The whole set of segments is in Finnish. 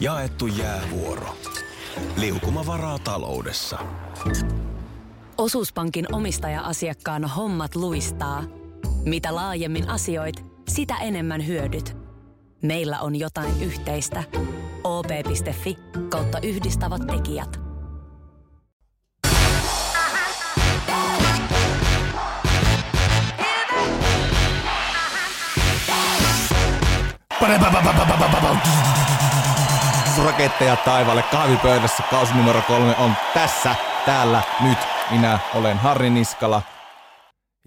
Jaettu jäävuoro. Liukuma varaa taloudessa. Osuuspankin omistaja-asiakkaan hommat luistaa. Mitä laajemmin asioit, sitä enemmän hyödyt. Meillä on jotain yhteistä. op.fi kautta yhdistävät tekijät. Raketteja taivaalle kahvipöydässä. Kausi numero kolme on tässä, täällä, nyt. Minä olen Harri Niskala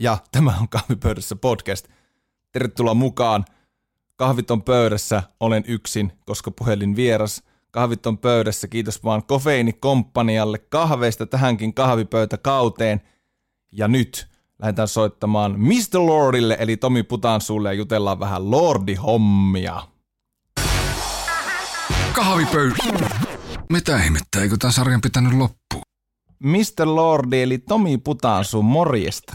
ja tämä on Kahvipöydässä podcast. Tervetuloa mukaan. Kahvit on pöydässä, olen yksin, koska puhelin vieras. Kahvit on pöydässä, kiitos vaan Kofeini komppanialle kahveista tähänkin kahvipöytäkauteen. Ja nyt lähdetään soittamaan Mr. Lordille, eli Tomi Putansuulle ja jutellaan vähän Lordi-hommia. Kahvipöy... Mitä ihmettä, eikö tämän sarjan pitänyt loppuun? Mr. Lordi, eli Tomi Putansu, morjesta.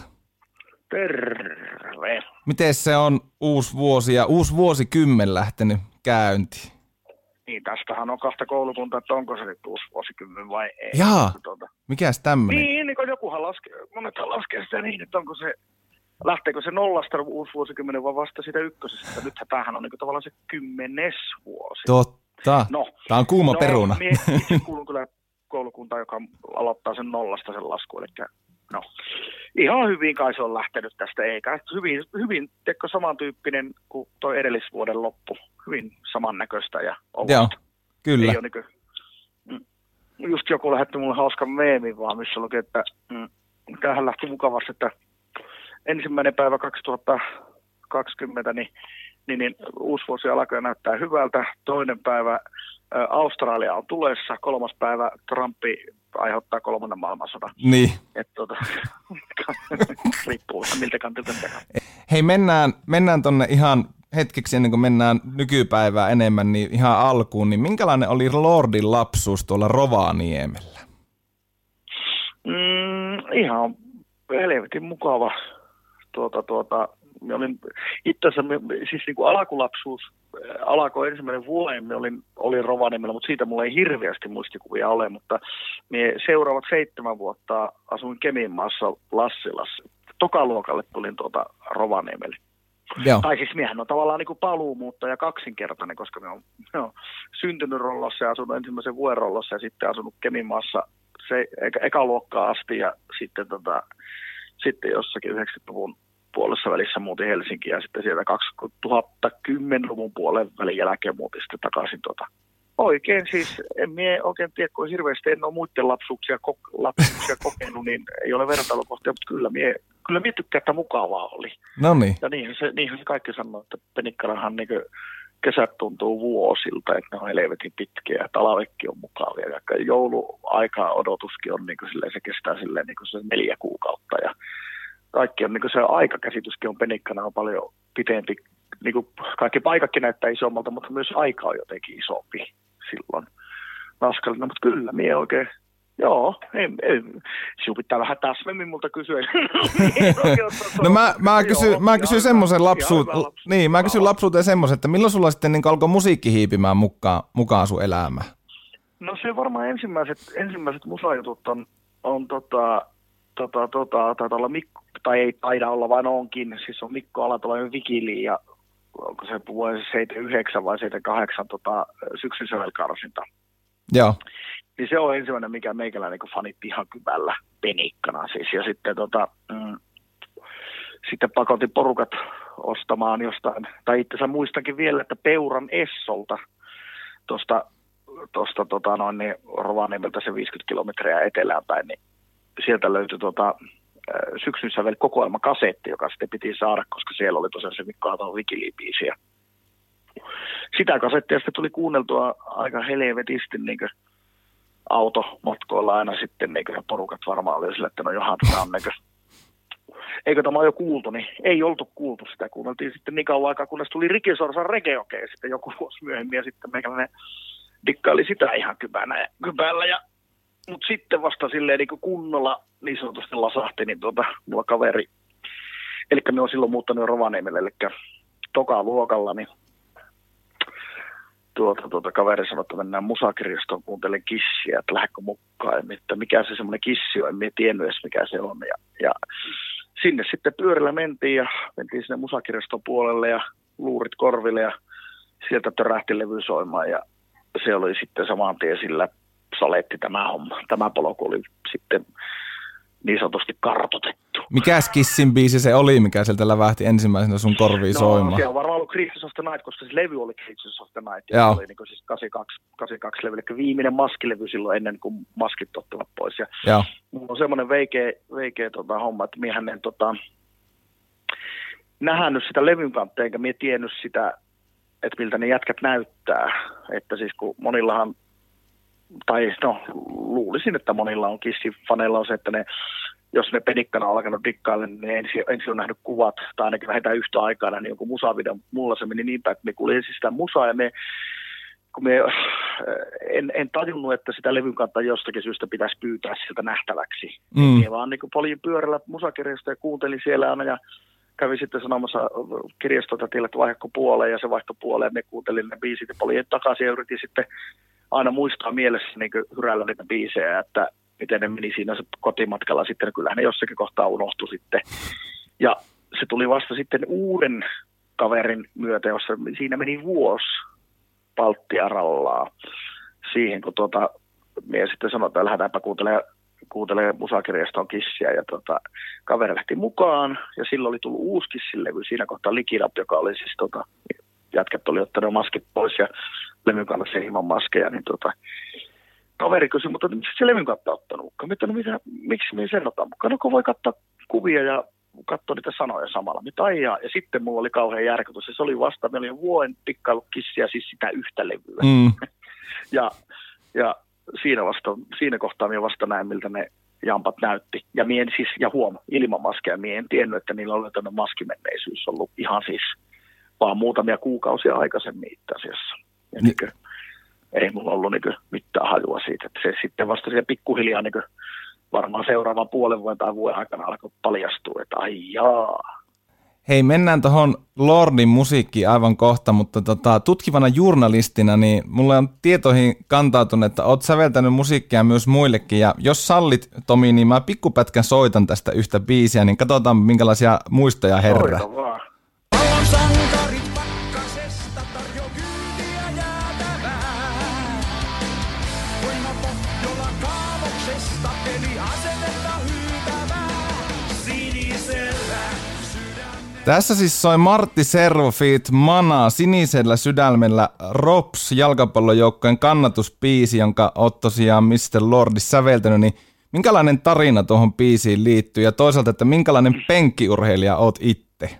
Terve. Miten se on uusi vuosi ja uusi vuosikymmen lähtenyt käyntiin? Niin, tästähän on kahta koulukuntaa, että onko se nyt uusi vuosikymmen vai ei. Jaa. Tuota, Mikäs tämmönen? niin, niin kuin jokuhan laskee, monethan laskee sitä niin, että onko se, lähteekö se nollasta uusi vuosikymmenen vai vasta sitä ykkösestä. Nythän tämähän on niin kuin tavallaan se kymmenes vuosi. Totta. No. Tää on kuuma no, peruna. Mie, itse kuulun kyllä koulukuntaan, joka aloittaa sen nollasta sen lasku, eli no, ihan hyvin kai se on lähtenyt tästä, eikä hyvin, hyvin teko samantyyppinen kuin toi edellisvuoden loppu, hyvin samannäköistä ja ollut. Joo, kyllä. Ei ole niin kuin, just joku lähetti mulle hauskan meemin vaan, missä luki, että mm, tämähän lähti mukavasti, että ensimmäinen päivä 2020, niin, niin, niin uusi vuosi alkaa näyttää hyvältä. Toinen päivä Australia on tulessa, kolmas päivä Trumpi aiheuttaa kolmannen maailmansodan. Niin. Et, tota, riippuu miltä kantilta mitä Hei, mennään, mennään tonne ihan hetkeksi ennen kuin mennään nykypäivää enemmän, niin ihan alkuun, niin minkälainen oli Lordin lapsuus tuolla Rovaniemellä? Mm, ihan helvetin mukava. Tuota, tuota, me olin itse asiassa, me- siis niin kuin alkulapsuus äh, alkoi ensimmäinen vuoden, me olin, olin Rovaniemellä, mutta siitä mulla ei hirveästi muistikuvia ole, mutta me seuraavat seitsemän vuotta asuin Keminmaassa Lassilassa. Tokaluokalle tulin tuota Rovaniemelle. Joo. Tai siis miehän on tavallaan niin kuin paluumuuttaja kaksinkertainen, koska me on, me on syntynyt Rollossa ja asunut ensimmäisen vuoden Rollossa ja sitten asunut Keminmaassa se eka, eka luokkaa asti ja sitten, tota, sitten jossakin 90-luvun puolessa välissä muutin Helsinkiin ja sitten sieltä 2010-luvun puolen välin jälkeen muutin sitten takaisin tota, Oikein siis, en mie oikein tiedä, kun hirveästi en ole muiden lapsuuksia, ko- lapsuuksia kokenut, niin ei ole vertailukohtia, mutta kyllä mie, kyllä mie tykkään, että mukavaa oli. No niin. Ja niinhän se, niinhän se kaikki sanoo, että Penikkarahan niin kesät tuntuu vuosilta, että ne on helvetin pitkiä ja talvekki on mukavia. Ja jouluaikaa odotuskin on niin kuin, silleen, se kestää silleen, niin kuin se neljä kuukautta. Ja kaikki on niin kuin se aikakäsityskin on Penikkana on paljon pitempi. Niin kuin kaikki paikatkin näyttää isommalta, mutta myös aika on jotenkin isompi silloin naskalina. Mutta kyllä, mie oikein Joo, ei, ei. sinun pitää vähän täsmemmin multa kysyä. No mä, mä kysyn, Joo, mä kysyn semmoisen lapsuut, lapsuus. niin, mä kysyn lapsuuteen semmoisen, että milloin sulla sitten niin alkoi musiikki hiipimään mukaan, mukaan sun elämään? No se varmaan ensimmäiset, ensimmäiset musajutut on, on tota, tota, tota, taitaa olla Mikko, tai ei taida olla, vaan onkin. Siis on Mikko Alatalojen Vikili ja onko se vuosi 79 vai 78 tota, syksyn sävelkarsinta. Joo, Niin se on ensimmäinen, mikä meikäläinen niin fanitti ihan kyvällä penikkana siis. Ja sitten tota, mm, sitten pakotin porukat ostamaan jostain, tai itse asiassa muistankin vielä, että Peuran Essolta tuosta tosta, tota noin, niin Rovaniemeltä se 50 kilometriä etelään päin, niin sieltä löytyi tota, syksyn sävel kokoelmakasetti, joka sitten piti saada, koska siellä oli tosiaan se Mikko Aaton Wikilibiisi. Sitä kasettia sitten tuli kuunneltua aika helvetisti niin automatkoilla aina sitten, niin ja porukat varmaan oli sille, että no johan tämä on niin eikö tämä jo kuultu, niin ei oltu kuultu sitä. Kuunneltiin sitten niin kauan aikaa, kunnes tuli Riki Sorsan sitten joku vuosi myöhemmin ja sitten meikäläinen dikkaili sitä ihan kypänä ja, kypällä. Ja, mutta sitten vasta silleen niin kunnolla niin sanotusti lasahti, niin tuota, mulla kaveri, eli me on silloin muuttanut Rovaniemelle, eli toka luokalla, niin tuota, tuota, kaveri sanoi, että mennään musakirjastoon kuuntelemaan kissiä, että lähdekö mukaan. Että mikä se semmoinen kissi on, en minä tiennyt edes mikä se on. Ja, ja sinne sitten pyörällä mentiin ja mentiin sinne musakirjaston puolelle ja luurit korville ja sieltä törähti levy soimaan ja se oli sitten saman tien sillä saletti tämä homma. Tämä polku oli sitten niin sanotusti kartotettu. Mikä Kissin biisi se oli, mikä sieltä lävähti ensimmäisenä sun korviin no, soimaan? se on varmaan ollut Creatures of the Night, koska se levy oli Creatures of the Night. Ja se oli niin siis 82, 82 levy, eli viimeinen maskilevy silloin ennen kuin maskit ottivat pois. Ja Joo. mulla on semmoinen veikeä, veikeä tota, homma, että miehän en tota, nähnyt sitä levyn kantta, enkä mie tiennyt sitä, että miltä ne jätkät näyttää. Että siis kun monillahan, tai no luulisin, että monilla on kissifaneilla on se, että ne, jos ne penikkana on alkanut dikkaille, niin ne ensin, ensin on nähnyt kuvat, tai ainakin vähintään yhtä aikaa, niin joku musavideo. Mulla se meni niin päin, että me kuulin ensin sitä musaa, ja me, kun me, en, en tajunnut, että sitä levyn kantaa jostakin syystä pitäisi pyytää sieltä nähtäväksi. Mm. Mm. vaan niin poljin pyörällä musakirjasta ja kuuntelin siellä aina ja kävin sitten sanomassa kirjastotätille, että vaihko puoleen ja se vaihto puoleen. Me kuuntelin ne biisit ja poljin takaisin ja yritin sitten aina muistaa mielessä niin hyrällä niitä biisejä, että miten ne meni siinä kotimatkalla sitten. Kyllähän ne jossakin kohtaa unohtui sitten. Ja se tuli vasta sitten uuden kaverin myötä, jossa siinä meni vuosi Baltia rallaa siihen, kun tuota, mies sitten sanoi, että lähdetäänpä kuuntelemaan kuuntelee musakirjaston kissiä ja tota, kaveri lähti mukaan ja silloin oli tullut uusi kissilevy siinä kohtaa Likidap, joka oli siis tota, jätkät oli ottanut maskit pois ja kannassa ilman maskeja, niin tota, kaveri kysyi, mutta miksi se levyn katta ottanut mukaan? Mitä, no mitä, miksi minä sen otan mukaan? No kun voi katsoa kuvia ja katsoa niitä sanoja samalla. Mitä aijaa. Ja sitten mulla oli kauhean järkytys. Se oli vasta, meillä oli vuoden tikkailu kissiä, siis sitä yhtä levyä. Mm. ja, ja siinä, vasta, siinä kohtaa minä vasta näin, miltä ne jampat näytti. Ja mien siis, ja huom, ilman maskeja, mie en tiennyt, että niillä oli tämmöinen maskimenneisyys ollut ihan siis vaan muutamia kuukausia aikaisemmin itse asiassa. Ja niin. niin ei mulla ollut niin mitään hajua siitä. Että se sitten vasta siellä pikkuhiljaa niin varmaan seuraavan puolen vuoden tai vuoden aikana alkoi paljastua, että ai jaa. Hei, mennään tuohon Lordin musiikkiin aivan kohta, mutta tota, tutkivana journalistina, niin mulle on tietoihin kantautunut, että oot säveltänyt musiikkia myös muillekin, ja jos sallit, Tomi, niin mä pikkupätkän soitan tästä yhtä biisiä, niin katsotaan minkälaisia muistoja herää. Soita vaan. Tässä siis soi Martti Servo feat. Mana sinisellä sydämellä Rops jalkapallojoukkojen kannatuspiisi, jonka oot tosiaan Mr. Lordi säveltänyt, niin minkälainen tarina tuohon biisiin liittyy ja toisaalta, että minkälainen penkkiurheilija oot itse?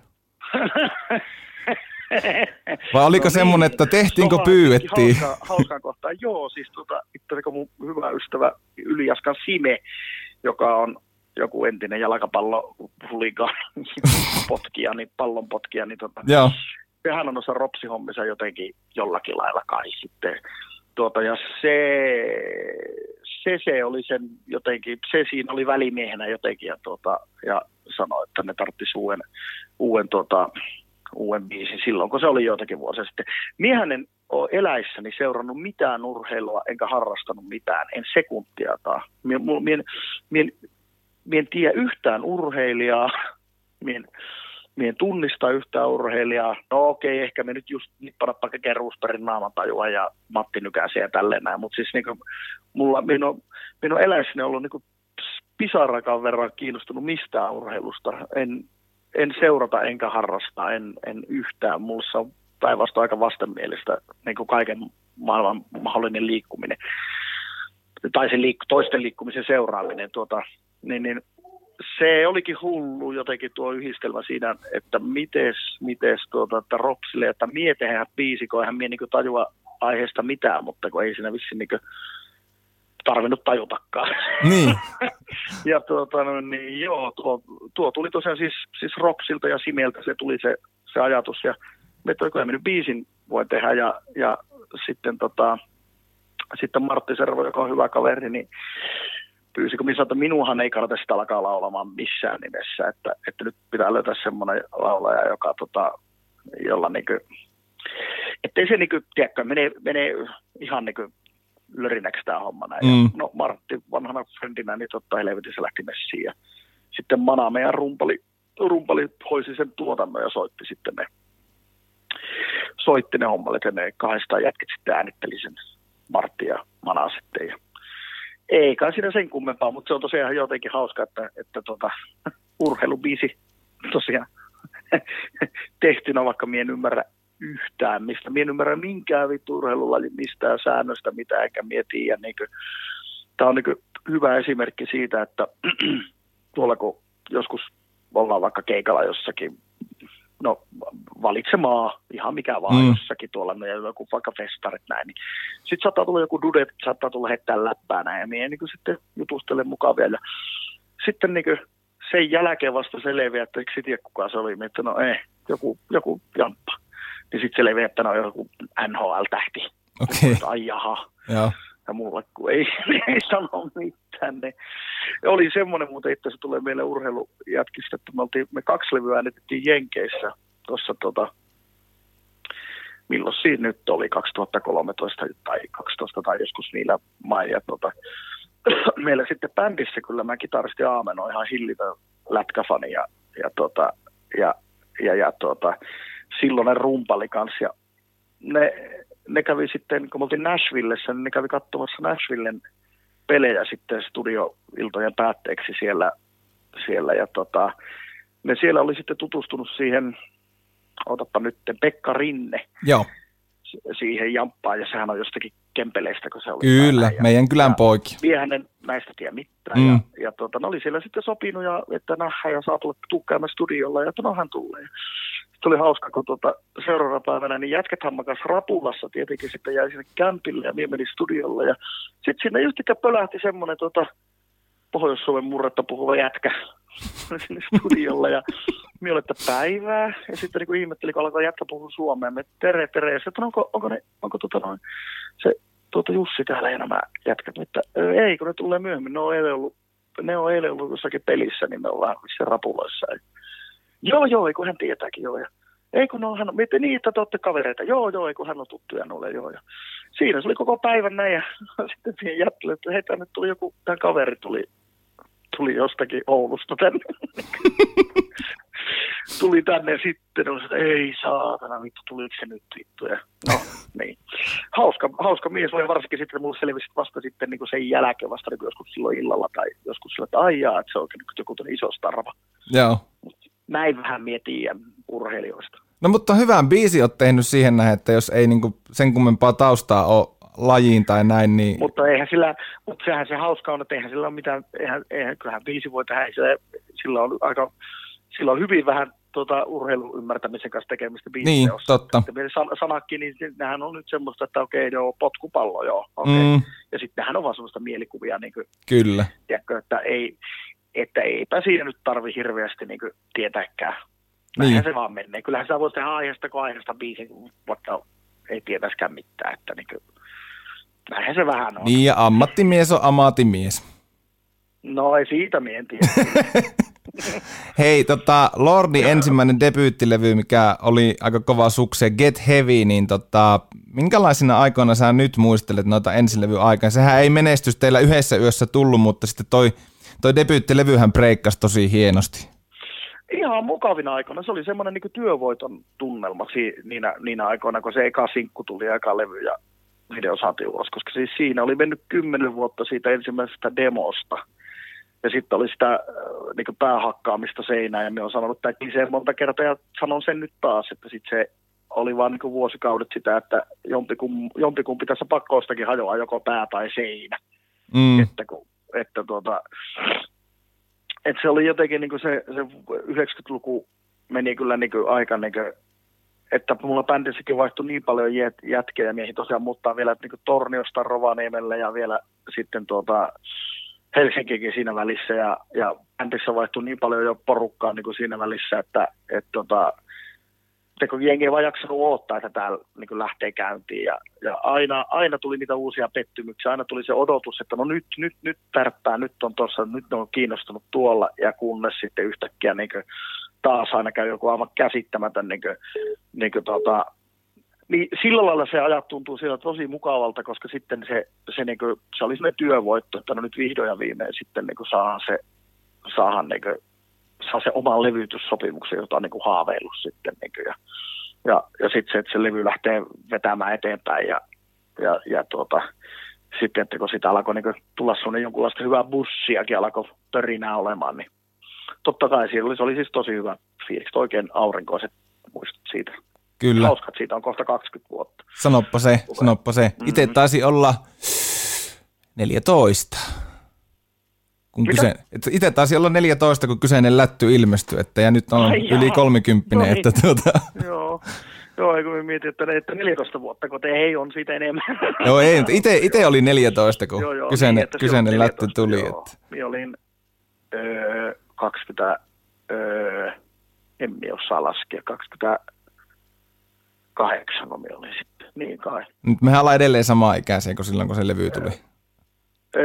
Vai oliko semmoinen, että tehtiinkö Tuohon pyydettiin? Hauskaa, hauskaa kohtaa. Joo, siis tota, itse mun hyvä ystävä Yliaskan Sime, joka on joku entinen jalkapallo potkija, niin pallon potkija, niin tota, Joo. sehän on osa ropsihommissa jotenkin jollakin lailla kai sitten. Tuota, ja se, se, se oli sen jotenkin, se siinä oli välimiehenä jotenkin ja, tuota, ja sanoi, että ne tarvitsisi uuden, uuden, tuota, uuden biisin silloin, kun se oli joitakin vuosia sitten. Miehän en ole eläissäni seurannut mitään urheilua, enkä harrastanut mitään, en sekuntiakaan. Mie, mie, mie, mie, mie en tiedä yhtään urheilijaa, mie en, mie en tunnista yhtään urheilijaa. No okei, ehkä me nyt just nippanappa Rusperin naamantajua ja Matti Nykäsiä ja tälleen näin, mutta siis niinku, mulla, minun, minun on ollut niinku pisarakaan verran kiinnostunut mistään urheilusta. En, en seurata enkä harrasta, en, en yhtään. Mulla on päinvastoin aika vastenmielistä niin kuin kaiken maailman mahdollinen liikkuminen. Tai se liik- toisten liikkumisen seuraaminen. Tuota, niin, niin, se olikin hullu jotenkin tuo yhdistelmä siinä, että mites, mites tuota, että Ropsille, että mie tehdään biisi, kun eihän mie niin tajua aiheesta mitään, mutta kun ei siinä vissiin niin tarvinnut tajutakaan. Niin. ja tuota, no, niin joo, tuo, tuo, tuli tosiaan siis, siis Ropsilta ja Simeltä se tuli se, se ajatus ja me toikoimme nyt biisin voi tehdä ja, ja sitten tota, sitten Martti Servo, joka on hyvä kaveri, niin pyysi, kun minä sanoin, että minuhan ei kannata sitä alkaa laulamaan missään nimessä, että, että nyt pitää löytää semmoinen laulaja, joka tota, jolla niin kuin, Että ei se niinku, tiedätkö, menee, menee ihan niinku lörinäksi tämä homma näin. Mm. No Martti vanhana friendinä, niin totta helvetissä lähti messiin ja sitten Mana meidän rumpali, rumpali hoisi sen tuotannon ja soitti sitten ne soitti ne hommalle, että ne kahdestaan jätket sitten äänitteli sen Martti ja Mana sitten. Ja ei kai siinä sen kummempaa, mutta se on tosiaan jotenkin hauska, että, että tota, urheilubiisi tosiaan tehtynä, vaikka mie en ymmärrä yhtään mistä. Mie en ymmärrä minkään vittu urheilulajin mistään säännöstä, mitä eikä mieti. Niin Tämä on niin hyvä esimerkki siitä, että tuolla kun joskus ollaan vaikka keikalla jossakin, no valitse maa, ihan mikä vaan Mm. jossakin tuolla, no, joku vaikka festarit näin, niin sitten saattaa tulla joku dude, saattaa tulla heittää läppää näin, ja mie niin sitten jutustelen mukaan vielä. Sitten niin sen jälkeen vasta selviää, että eikö se tiedä kuka se oli, että no ei, joku, joku jamppa. Niin sitten selviää, että no joku NHL-tähti. Okei, Että Ai jaha. joo. Ja mulle kun ei, ei sano mitään. Ja oli semmoinen muuten, että se tulee meille urheilujätkistä, että me, oltiin, me kaksi levyä äänitettiin Jenkeissä tuossa tota, milloin siinä nyt oli, 2013 tai 12 tai joskus niillä main. Ja tota, meillä sitten bändissä kyllä mä kitaristi Aamen on ihan hillitön lätkäfani ja, ja, tota, ja, ja, ja tota, silloinen rumpali kanssa. Ja ne, ne kävi sitten, kun me oltiin Nashvillessä, niin ne kävi katsomassa Nashvillen pelejä sitten studioiltojen päätteeksi siellä, siellä ja tota, ne siellä oli sitten tutustunut siihen, otapa nyt, Pekka Rinne Joo, si- siihen jamppaan, ja sehän on jostakin Kempeleistä, kun se oli. kyllä, täällä, ja, meidän kylän ja poiki. Miehän näistä tiedä mitään. Mm. Ja, ja tota, ne oli siellä sitten sopinut, ja, että nähdään ja saa tulla tukkeamaan studiolla, ja että no hän tulee. Sitten oli hauska, kun tota, seuraavana päivänä niin jätkethän makas rapulassa tietenkin sitten jäi sinne kämpille ja minä menin studiolle. Ja sitten sinne yhtäkkiä pölähti semmoinen tota, Pohjois-Suomen murretta puhuva jätkä sinne studiolle ja minä olin, että päivää. Ja sitten niin ihmettelin, kun alkoi jätkä puhua suomea, me tere, tere. Ja sitten onko, onko, ne, onko tota noin, se tuota Jussi täällä ja nämä jätkät, että "Ö, ei, kun ne tulee myöhemmin, ne on eilen ollut, ne on eilen ollut jossakin pelissä, niin me ollaan vissiin rapuloissa. Ja, joo, joo, ei kun hän tietääkin, joo. Ja, ei kun no, hän on, miten että te olette kavereita, joo, joo, ei kun hän on tuttuja nuolle, joo. Ja siinä se oli koko päivän näin ja sitten siihen jättelin, että hei, tänne tuli joku, tämä kaveri tuli, tuli jostakin Oulusta tänne. tuli tänne sitten, oli, että ei saatana, vittu, tuliko se nyt vittu. Ja, no, niin. Hauska, hauska mies oli varsinkin sitten, mulle selvisi vasta sitten niin kuin sen jälkeen, vasta niin kuin joskus silloin illalla tai joskus sillä, että ai jaa, että se on oikein niin joku iso starva. Joo. Näin vähän mietin urheilijoista. No mutta hyvän biisi oot tehnyt siihen näin, että jos ei niinku sen kummempaa taustaa ole lajiin tai näin, niin Mutta eihän sillä, mutta sehän se hauska on, että eihän sillä ole mitään, eihän, eihän kyllähän viisi voi tehdä, se, sillä on aika, sillä on hyvin vähän tuota, urheilun ymmärtämisen kanssa tekemistä Niin, biisiteossa. totta. San- sanakki, niin nehän on nyt semmoista, että okei, joo, potkupallo, joo, okei. mm, Ja sitten nehän on vaan semmoista mielikuvia, niin kuin, kyllä. tiedätkö, että, ei, että eipä siinä nyt tarvi hirveästi niin kuin, tietääkään. Niin. Näinhän se vaan menee. Kyllähän sitä voi tehdä aiheesta kuin aiheesta biisin, vaikka ei tietäisikään mitään. Että niin kuin, näinhän se vähän on. Niin ja ammattimies on ammattimies. No ei siitä mie en tiedä. Hei, tota, Lordin ensimmäinen debyyttilevy, mikä oli aika kova sukse, Get Heavy, niin tota, minkälaisina aikoina sä nyt muistelet noita ensilevy aikaa? Sehän ei menestys teillä yhdessä yössä tullut, mutta sitten toi, toi debyyttilevyhän breikkasi tosi hienosti. Ihan mukavina aikoina. Se oli semmoinen niin työvoiton tunnelma niinä, niinä aikoina, kun se eka sinkku tuli ja eka levy ja video saatiin ulos, koska siis siinä oli mennyt kymmenen vuotta siitä ensimmäisestä demosta. Ja sitten oli sitä niin päähakkaamista seinään ja me on sanonut tämän kliseen monta kertaa ja sanon sen nyt taas, että sitten se oli vaan niin vuosikaudet sitä, että jompikum, jompikumpi tässä pakkoostakin hajoaa joko pää tai seinä Mm, että, kun, että tuota, että se oli jotenkin niin kuin se, se 90-luku meni kyllä niin kuin aika niin kuin, että mulla bändissäkin vaihtui niin paljon jät, jätkejä miehiä tosiaan muuttaa vielä niin kuin Torniosta Rovaniemelle ja vielä sitten tuota Helsinkikin siinä välissä ja, ja bändissä vaihtui niin paljon jo porukkaa niin kuin siinä välissä, että, että tota, että kun jengi ei vaan jaksanut odottaa, että täällä niin lähtee käyntiin. Ja, ja aina, aina tuli niitä uusia pettymyksiä, aina tuli se odotus, että no nyt, nyt, nyt tärppää, nyt on tuossa, nyt on kiinnostunut tuolla. Ja kunnes sitten yhtäkkiä niin kuin, taas aina käy joku aivan käsittämätön niin kuin, niin kuin, tota, niin sillä lailla se ajat tuntuu siellä tosi mukavalta, koska sitten se, se, niin kuin, se oli sellainen työvoitto, että no nyt vihdoin ja viimein sitten niin saadaan se, saadaan niin kuin, saa se oman levytyssopimuksen, jota on niin kuin haaveillut sitten. Niin kuin, ja, ja, ja sitten se, että se levy lähtee vetämään eteenpäin ja, ja, ja tuota, sitten, että kun sitä alkoi niin tulla sellainen jonkunlaista hyvää bussiakin alkoi törinää olemaan, niin totta kai siellä oli, se oli siis tosi hyvä fiilis, oikein aurinkoiset muistot siitä. Kyllä. Hauskat siitä on kohta 20 vuotta. Sanoppa se, sanoppa se. Itse taisi olla 14. Kun Mitä? kyse, että itse taisi olla 14, kun kyseinen lätty ilmestyi, että ja nyt on Ai yli 30, No niin. että tuota, Joo. Joo, kun mä mietin, että, että 14 vuotta, kun te ei on siitä enemmän. joo ei, itse, itse oli 14, kun Joo, joo, kyseinen, niin, kyseinen silloin lätty 14, tuli. Joo. Että. Minä olin öö, 20, öö, en minä osaa laskea, 28 on minä olin sitten, niin kai. Nyt mehän ollaan edelleen samaa ikäisiä kuin silloin, kun se levy tuli. Öö,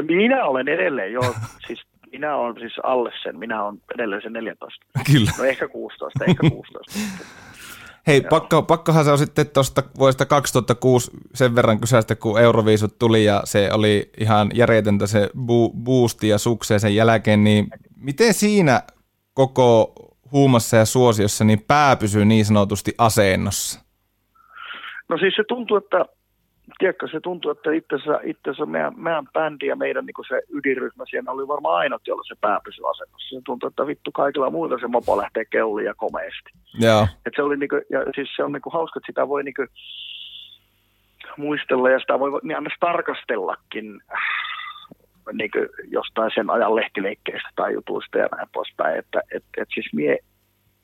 Minä olen edelleen, joo, siis minä olen siis alle sen, minä olen edelleen sen 14. Kyllä. No ehkä 16, ehkä 16. Hei, pakko, pakkohan se on sitten tuosta vuodesta 2006 sen verran kysäistä, kun Euroviisut tuli ja se oli ihan järjetöntä se bu- boosti ja sukseen sen jälkeen, niin miten siinä koko huumassa ja suosiossa niin pää pysyy niin sanotusti asennossa? No siis se tuntuu, että tiedätkö, se tuntuu, että itse asiassa, itse asiassa meidän, meidän bändi ja meidän niin se ydinryhmä siinä oli varmaan ainut, jolla se pää pysyi asennossa. Se tuntuu, että vittu kaikilla muilla se mopo lähtee keuliin ja komeasti. Joo, Et se oli niinku, ja siis se on niinku hauska, että sitä voi niinku muistella ja sitä voi niin aina tarkastellakin äh, niinku jostain sen ajan lehtileikkeistä tai jutuista ja näin poispäin. Että et, et siis mie,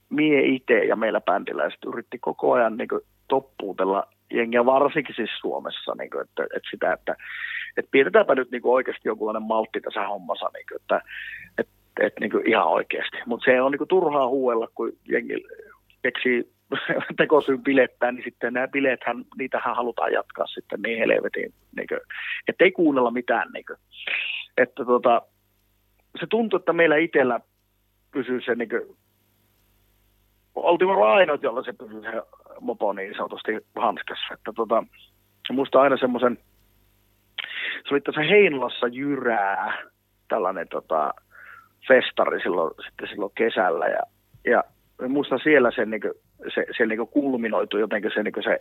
mie itse ja meillä bändiläiset yritti koko ajan niinku toppuutella jengiä, varsinkin siis Suomessa, niinku, että, että sitä, että et pidetäänpä nyt niinku oikeasti jonkunlainen maltti tässä hommassa, niinku, että et, et niinku ihan oikeasti. Mutta se on niinku turhaa huuella, kun jengi keksii tekosyyn bilettää, niin sitten nämä bilethän, niitähän halutaan jatkaa sitten niin helvetin, niin että ei kuunnella mitään. Niin kuin. Että tota, se tuntuu, että meillä itsellä pysyy se niin kuin, oltiin varmaan ainoat, jolla se pysyy se mopo niin sanotusti hanskassa. Että tota, muista aina semmoisen, se oli tässä Heinolassa Jyrää, tällainen tota, festari silloin, sitten silloin kesällä. Ja, ja mä muistan siellä sen, niin kuin, se, se niin kulminoitu jotenkin se, niin se,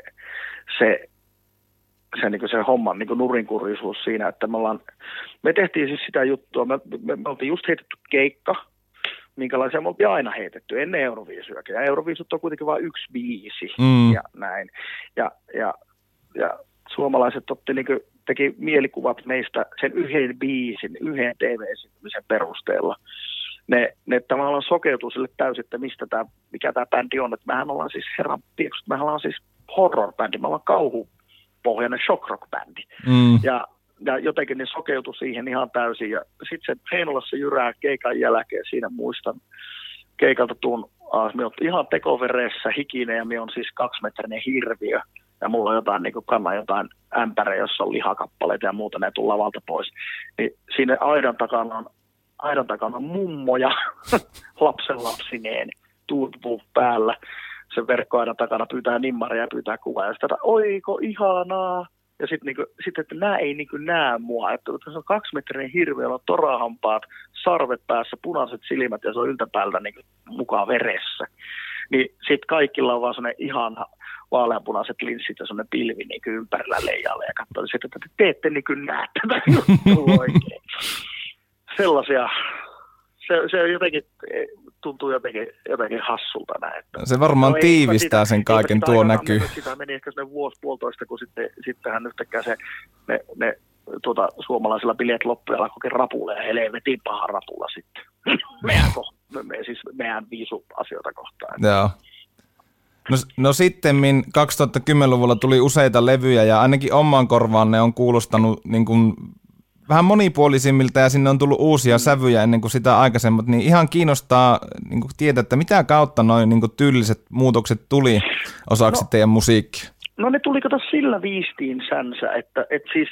se, se, niin se homman niin nurinkurisuus siinä, että me ollaan, me tehtiin siis sitä juttua, me, me, me oltiin just heitetty keikka, minkälaisia me oltiin aina heitetty ennen Euroviisujakin. Ja Euroviisut on kuitenkin vain yksi biisi Mm. ja näin. Ja, ja, ja suomalaiset otti niin kuin, teki mielikuvat meistä sen yhden biisin, yhden TV-esiintymisen perusteella. Ne, ne tavallaan sokeutui sille täysin, että mistä tää, mikä tämä bändi on. Että mehän ollaan siis herran piekset, mehän ollaan siis horror-bändi, me ollaan kauhupohjainen shock rock-bändi. mm. Ja, ja jotenkin ne sokeutui siihen ihan täysin. Ja sitten se Heinolassa jyrää keikan jälkeen, siinä muistan keikalta tuun, ah, me ihan tekoveressä hikinen ja me on siis kaksimetrinen hirviö. Ja mulla on jotain, niin kannan jotain ämpärejä, jossa on lihakappaleita ja muuta, ne tuu lavalta pois. Niin siinä aidan takana on, aidan takana on mummo ja lapsen lapsineen päällä. Sen verkkoaidan takana pyytää nimmaria ja pyytää kuvaa. Ja että oiko ihanaa. Ja sitten niinku, sit, että nämä ei niinku näe mua. Että kun tässä on kaksimetrinen hirviö, jolla on torahampaat, sarvet päässä, punaiset silmät ja se on yltäpäältä niinku mukaan veressä. Niin sitten kaikilla on vaan sellainen ihan vaaleanpunaiset linssit ja sellainen pilvi niinku ympärillä leijalle ja katsoo sitten, että te ette niinku näe tätä juttua oikein. Sellaisia, se, se jotenkin tuntuu jotenkin, jotenkin hassulta näin. Että Se varmaan No tiivistää sitä- sen kaiken tuo sitä näky. aikanaan mennyt, Sitä meni ehkä sinne vuosi puolitoista, kun sitten, sittenhän yhtäkkiä se, ne, ne tuota, suomalaisilla bileet loppuja alkoi rapulla ja helvetin paha rapulla sitten. meidän, ko, me, siis meidän viisu asioita kohtaan. Joo. No, no sitten 2010-luvulla tuli useita levyjä ja ainakin omaan korvaan ne on kuulostanut niin kuin vähän monipuolisimmilta ja sinne on tullut uusia sävyjä ennen kuin sitä aikaisemmat, niin ihan kiinnostaa niin kuin tietää, että mitä kautta noin niin kuin tyylliset muutokset tuli osaksi No. teidän musiikkia. No ne tuli kato sillä viistiinsänsä, että et siis,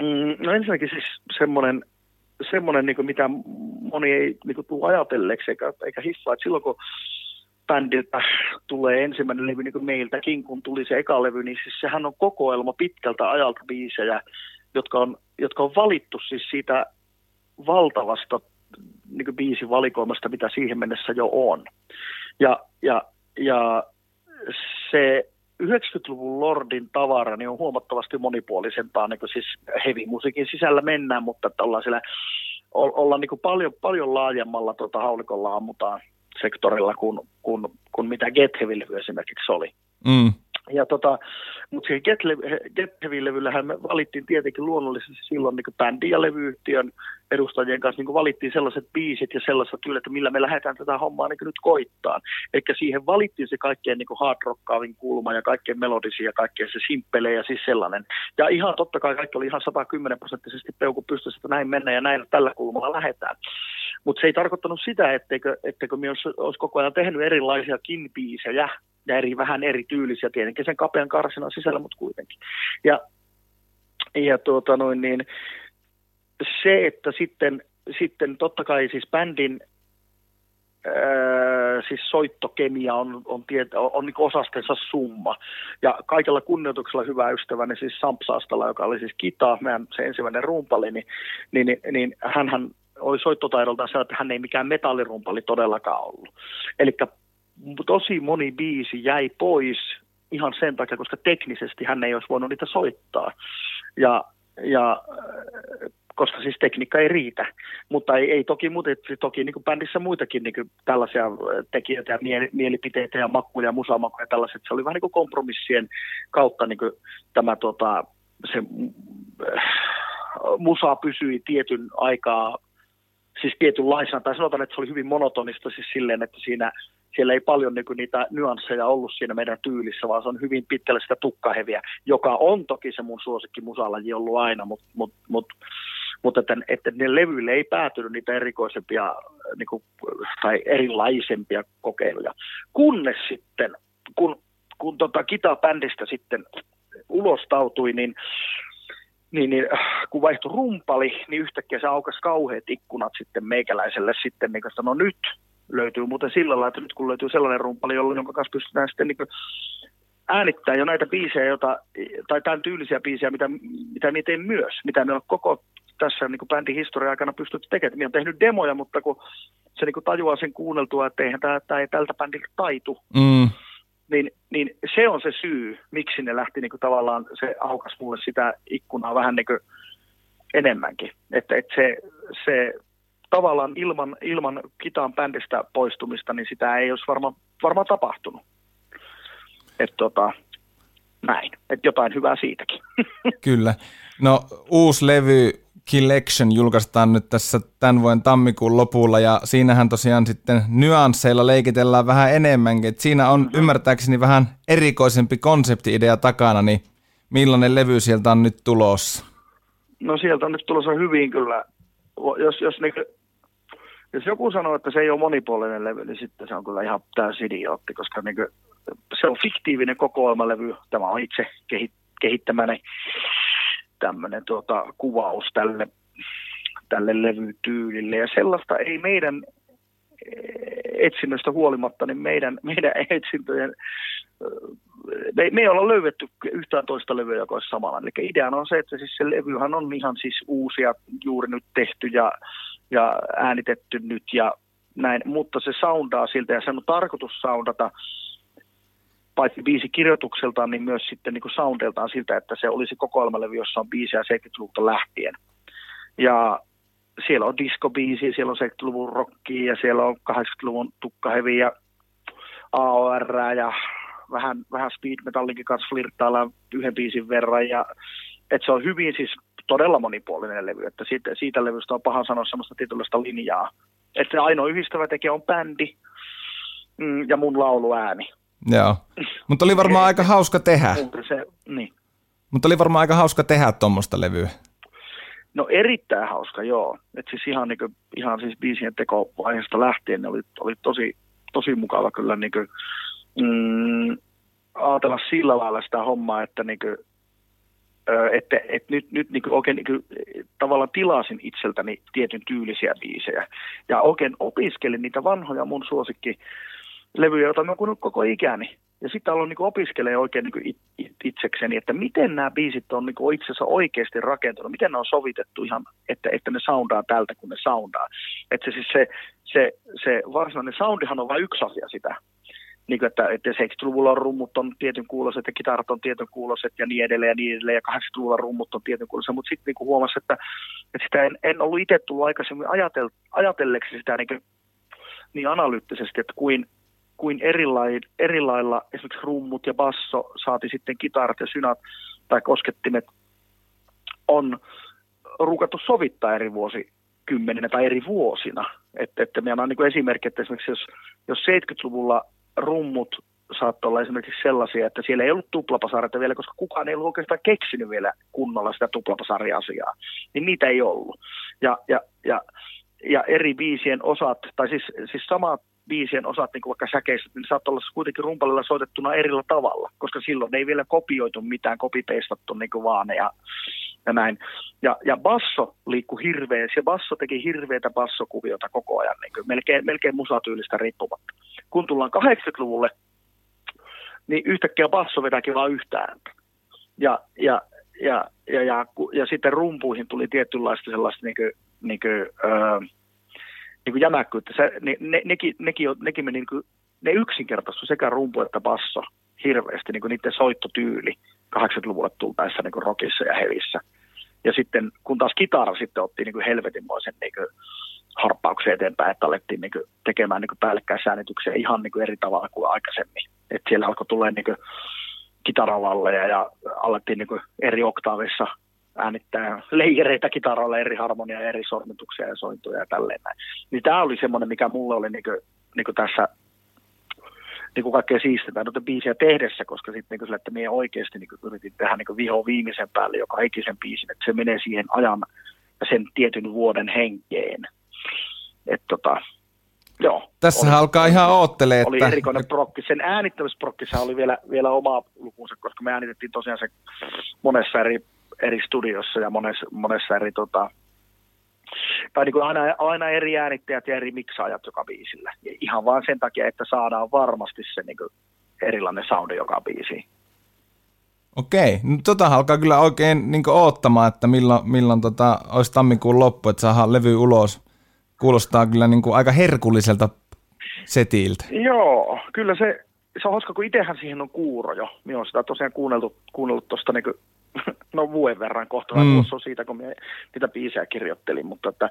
mm, no ensinnäkin siis semmoinen, semmoinen niin mitä moni ei niin tule ajatelleeksi eikä, eikä hiffaa, että silloin kun bändiltä tulee ensimmäinen levy niin kuin meiltäkin, kun tuli se eka levy, niin siis sehän on kokoelma pitkältä ajalta biisejä, jotka on, jotka on valittu siis siitä valtavasta niin biisivalikoimasta, mitä siihen mennessä jo on. Ja, ja, ja se 90-luvun Lordin tavara niin on huomattavasti monipuolisempaa, niin kuin siis heavy-musiikin sisällä mennään, että, että ollaan, siellä, ollaan niin kuin paljon, paljon laajemmalla tota, haulikolla ammutaan sektorilla kuin, kuin, kuin mitä Get esimerkiksi oli. Mm. Ja tota, mutta siihen Get, Get Heavy-levyllähän me valittiin tietenkin luonnollisesti silloin niin bändin ja levyyhtiön edustajien kanssa niin valittiin sellaiset biisit ja sellaiset tyylit, että millä me lähdetään tätä hommaa niin nyt koittaa. Eli siihen valittiin se kaikkein niin hard rockkaavin kulma ja kaikkein melodisia ja kaikkein se simppele ja siis sellainen. Ja ihan totta kai kaikki oli ihan 110 prosenttisesti peuku pystyssä, että näin mennä ja näin tällä kulmalla lähdetään. Mutta se ei tarkoittanut sitä, etteikö, etteikö me olisi, olisi koko ajan tehnyt erilaisiakin biisejä ja eri, vähän eri tyylisiä tietenkin sen kapean karsinan sisällä, mutta kuitenkin. Ja, ja tuota noin niin, se, että sitten, sitten totta kai siis bändin Öö, siis soittokemia on, on, tiet, on, on niin osastensa summa. Ja kaikella kunnioituksella hyvä ystäväni siis Sampsaastalla, joka oli siis kita, meidän se ensimmäinen rumpali, niin, niin, niin, niin hän oli soittotaidoltaan se, että hän ei mikään metallirumpali todellakaan ollut. Eli tosi moni biisi jäi pois ihan sen takia, koska teknisesti hän ei olisi voinut niitä soittaa. Ja, ja koska siis tekniikka ei riitä. Mutta ei, ei toki, mutta toki niin kuin bändissä muitakin niin kuin tällaisia tekijöitä ja mielipiteitä ja makkuja ja musamakuja ja tällaiset. Se oli vähän niin kuin kompromissien kautta niin kuin tämä tota, se äh, musa pysyi tietyn aikaa siis tietynlaisena, tai sanotaan, että se oli hyvin monotonista siis silleen, että siinä siellä ei paljon niin niitä nyansseja ollut siinä meidän tyylissä, vaan se on hyvin pitkälle sitä tukkaheviä, joka on toki se mun suosikki musalaji ollut aina, mutta mut, mut, mutta että, että ne levyille ei päätynyt niitä erikoisempia niin kuin, tai erilaisempia kokeiluja. Kunnes sitten, kun, kun tota Kita-bändistä sitten ulostautui, niin niin, niin kun vaihtui rumpali, niin yhtäkkiä se aukasi kauheat ikkunat sitten meikäläiselle sitten, niin että no nyt löytyy muuten sillä lailla, että nyt kun löytyy sellainen rumpali, jonka kanssa pystytään sitten niin äänittää jo näitä biisejä, jota, tai tämän tyylisiä biisejä, mitä, mitä me teen myös, mitä me on koko tässä niin kuin bändin historian aikana pystytty tekemään. Me on tehnyt demoja, mutta kun se niin kuin tajuaa sen kuunneltua, että eihän tämä, tämä ei tältä bändiltä taitu, mm. niin, niin, se on se syy, miksi ne lähti niin kuin tavallaan, se aukas mulle sitä ikkunaa vähän niin kuin enemmänkin. Että, että se, se tavallaan ilman, ilman kitaan bändistä poistumista, niin sitä ei olisi varmaan varma tapahtunut. Että tota, näin. Että jotain hyvää siitäkin. Kyllä. No uusi levy Collection julkaistaan nyt tässä tämän vuoden tammikuun lopulla ja siinähän tosiaan sitten nyansseilla leikitellään vähän enemmänkin. Et siinä on ymmärtääkseni vähän erikoisempi konseptiidea takana, niin millainen levy sieltä on nyt tulossa? No sieltä on nyt tulossa hyvin kyllä. Jos, jos, niin, jos joku sanoo, että se ei ole monipuolinen levy, niin sitten se on kyllä ihan täysin idiootti, koska niin kuin, se on fiktiivinen kokoelmalevy. Tämä on itse kehittämäni tämmöinen tuota, kuvaus tälle, tälle levytyylille. Ja sellaista ei meidän etsinnöstä huolimatta, niin meidän, meidän etsintöjen, me, me ei olla löydetty yhtään toista levyä, joka olisi samalla. Eli ideana on se, että siis se levyhän on ihan siis uusia, juuri nyt tehty ja, ja äänitetty nyt ja näin, mutta se soundaa siltä ja sen on tarkoitus soundata paitsi biisi kirjoitukseltaan, niin myös sitten niin kuin soundeltaan siltä, että se olisi kokoelmalevy, jossa on biisejä 70-luvulta lähtien. Ja siellä on disco-biisi, siellä on 70-luvun rockia ja siellä on 80-luvun tukkahevi ja AOR ja vähän, vähän speed metallinkin kanssa flirttaillaan yhden biisin verran. Ja, että se on hyvin siis todella monipuolinen levy, että siitä, siitä levystä on paha sanoa semmoista tietynlaista linjaa. Että se ainoa yhdistävä tekijä on bändi mm, ja mun lauluääni. Joo, mutta oli varmaan aika hauska tehdä. Se, niin. Mutta oli varmaan aika hauska tehdä tuommoista levyä. No erittäin hauska, joo. Et siis ihan, niin kuin, ihan siis biisien tekovaiheesta lähtien ne oli, oli tosi, tosi mukava kyllä niin kuin, mm, ajatella sillä lailla sitä hommaa, että niin kuin, että, että nyt, nyt niin oikein niin tavallaan tilasin itseltäni tietyn tyylisiä biisejä. Ja oikein opiskelin niitä vanhoja mun suosikki levyjä, joita mä kuunnellut koko ikäni. Ja sitten aloin niin opiskelee oikein niin it, it, itsekseni, että miten nämä biisit on niin itse asiassa oikeasti rakentunut, miten ne on sovitettu ihan, että, että ne soundaa tältä, kun ne soundaa. Että se, siis se, se, se varsinainen soundihan on vain yksi asia sitä. Niin kuin, että, että 70-luvulla on rummut on tietyn kuuloiset ja kitarat on tietyn kuuloiset ja niin edelleen ja niin edelleen. Ja 80-luvulla rummut on tietyn kuuloiset, mutta sitten niin huomasi, että, että sitä en, en ollut itse tullut aikaisemmin ajatel, ajatelleeksi sitä niin, kuin, niin analyyttisesti, että kuin, kuin erilailla, erilailla esimerkiksi rummut ja basso, saati sitten kitarat ja synat tai koskettimet on ruukattu sovittaa eri vuosikymmeninä tai eri vuosina. Että, että meillä on niin esimerkki, että esimerkiksi jos, jos 70-luvulla rummut saattoi olla esimerkiksi sellaisia, että siellä ei ollut tuplapasareita vielä, koska kukaan ei ollut oikeastaan keksinyt vielä kunnolla sitä tuplapasariasiaa, niin niitä ei ollut. Ja, ja, ja, ja eri biisien osat, tai siis, siis samat biisien osat, niin kuin vaikka säkeissä, niin saattoi olla kuitenkin rumpalilla soitettuna erillä tavalla, koska silloin ei vielä kopioitu mitään, kopipeistattu niin kuin vaan ja, ja näin. Ja, ja basso liikkui hirveän, se basso teki hirveitä bassokuviota koko ajan, niin kuin melkein, melkein musatyylistä riippumatta. Kun tullaan 80-luvulle, niin yhtäkkiä basso vetäkin vain yhtä ääntä. Ja, ja, ja, ja, ja, ja, sitten rumpuihin tuli tietynlaista sellaista niin kuin, niin kuin, öö, niin kuin jämäkkyyttä. Se, ne, ne, nekin, nekin, nekin meni, niin kuin, ne yksinkertaistu sekä rumpu että basso hirveästi, niin kuin niiden soittotyyli 80-luvulle tultaessa niin kuin rockissa ja hevissä. Ja sitten kun taas kitara sitten otti niin kuin helvetinmoisen niin kuin harppauksen eteenpäin, että alettiin niin kuin tekemään niin päällekkäisäänityksiä ihan niin kuin eri tavalla kuin aikaisemmin. Et siellä alkoi tulla niin kitaravalleja ja alettiin niin eri oktaavissa äänittää leijereitä kitaroilla, eri harmonia, eri sormituksia ja sointuja ja tälleen näin. Niin tämä oli semmoinen, mikä mulle oli niin kuin, niin kuin tässä niin kuin kaikkea siistetään noita biisiä tehdessä, koska sitten niin sille, että me oikeasti niin yritin tehdä niin viho viimeisen päälle joka ikisen biisin, että se menee siihen ajan ja sen tietyn vuoden henkeen. Et tota, joo. Tässä alkaa ihan oottelee, että... Oli erikoinen prokki. Sen äänittämisprokkissa oli vielä, vielä oma lukunsa, koska me äänitettiin tosiaan se monessa eri, eri studiossa ja monessa, monessa eri tota, tai niin kuin aina, aina eri äänittäjät ja eri miksaajat joka biisillä. Ja ihan vain sen takia, että saadaan varmasti se niin kuin erilainen soundi joka biisiin. Okei, no tota alkaa kyllä oikein niin oottamaan, että milloin, milloin tota, olisi tammikuun loppu, että saadaan levy ulos. Kuulostaa kyllä niin kuin aika herkulliselta setiltä. Joo, kyllä se, se on hauska, kun itsehän siihen on kuuro jo. Minä olen sitä tosiaan kuunneltu, kuunnellut tuosta niin no vuoden verran kohta, mm. on siitä, kun minä niitä biisejä kirjoittelin, mutta että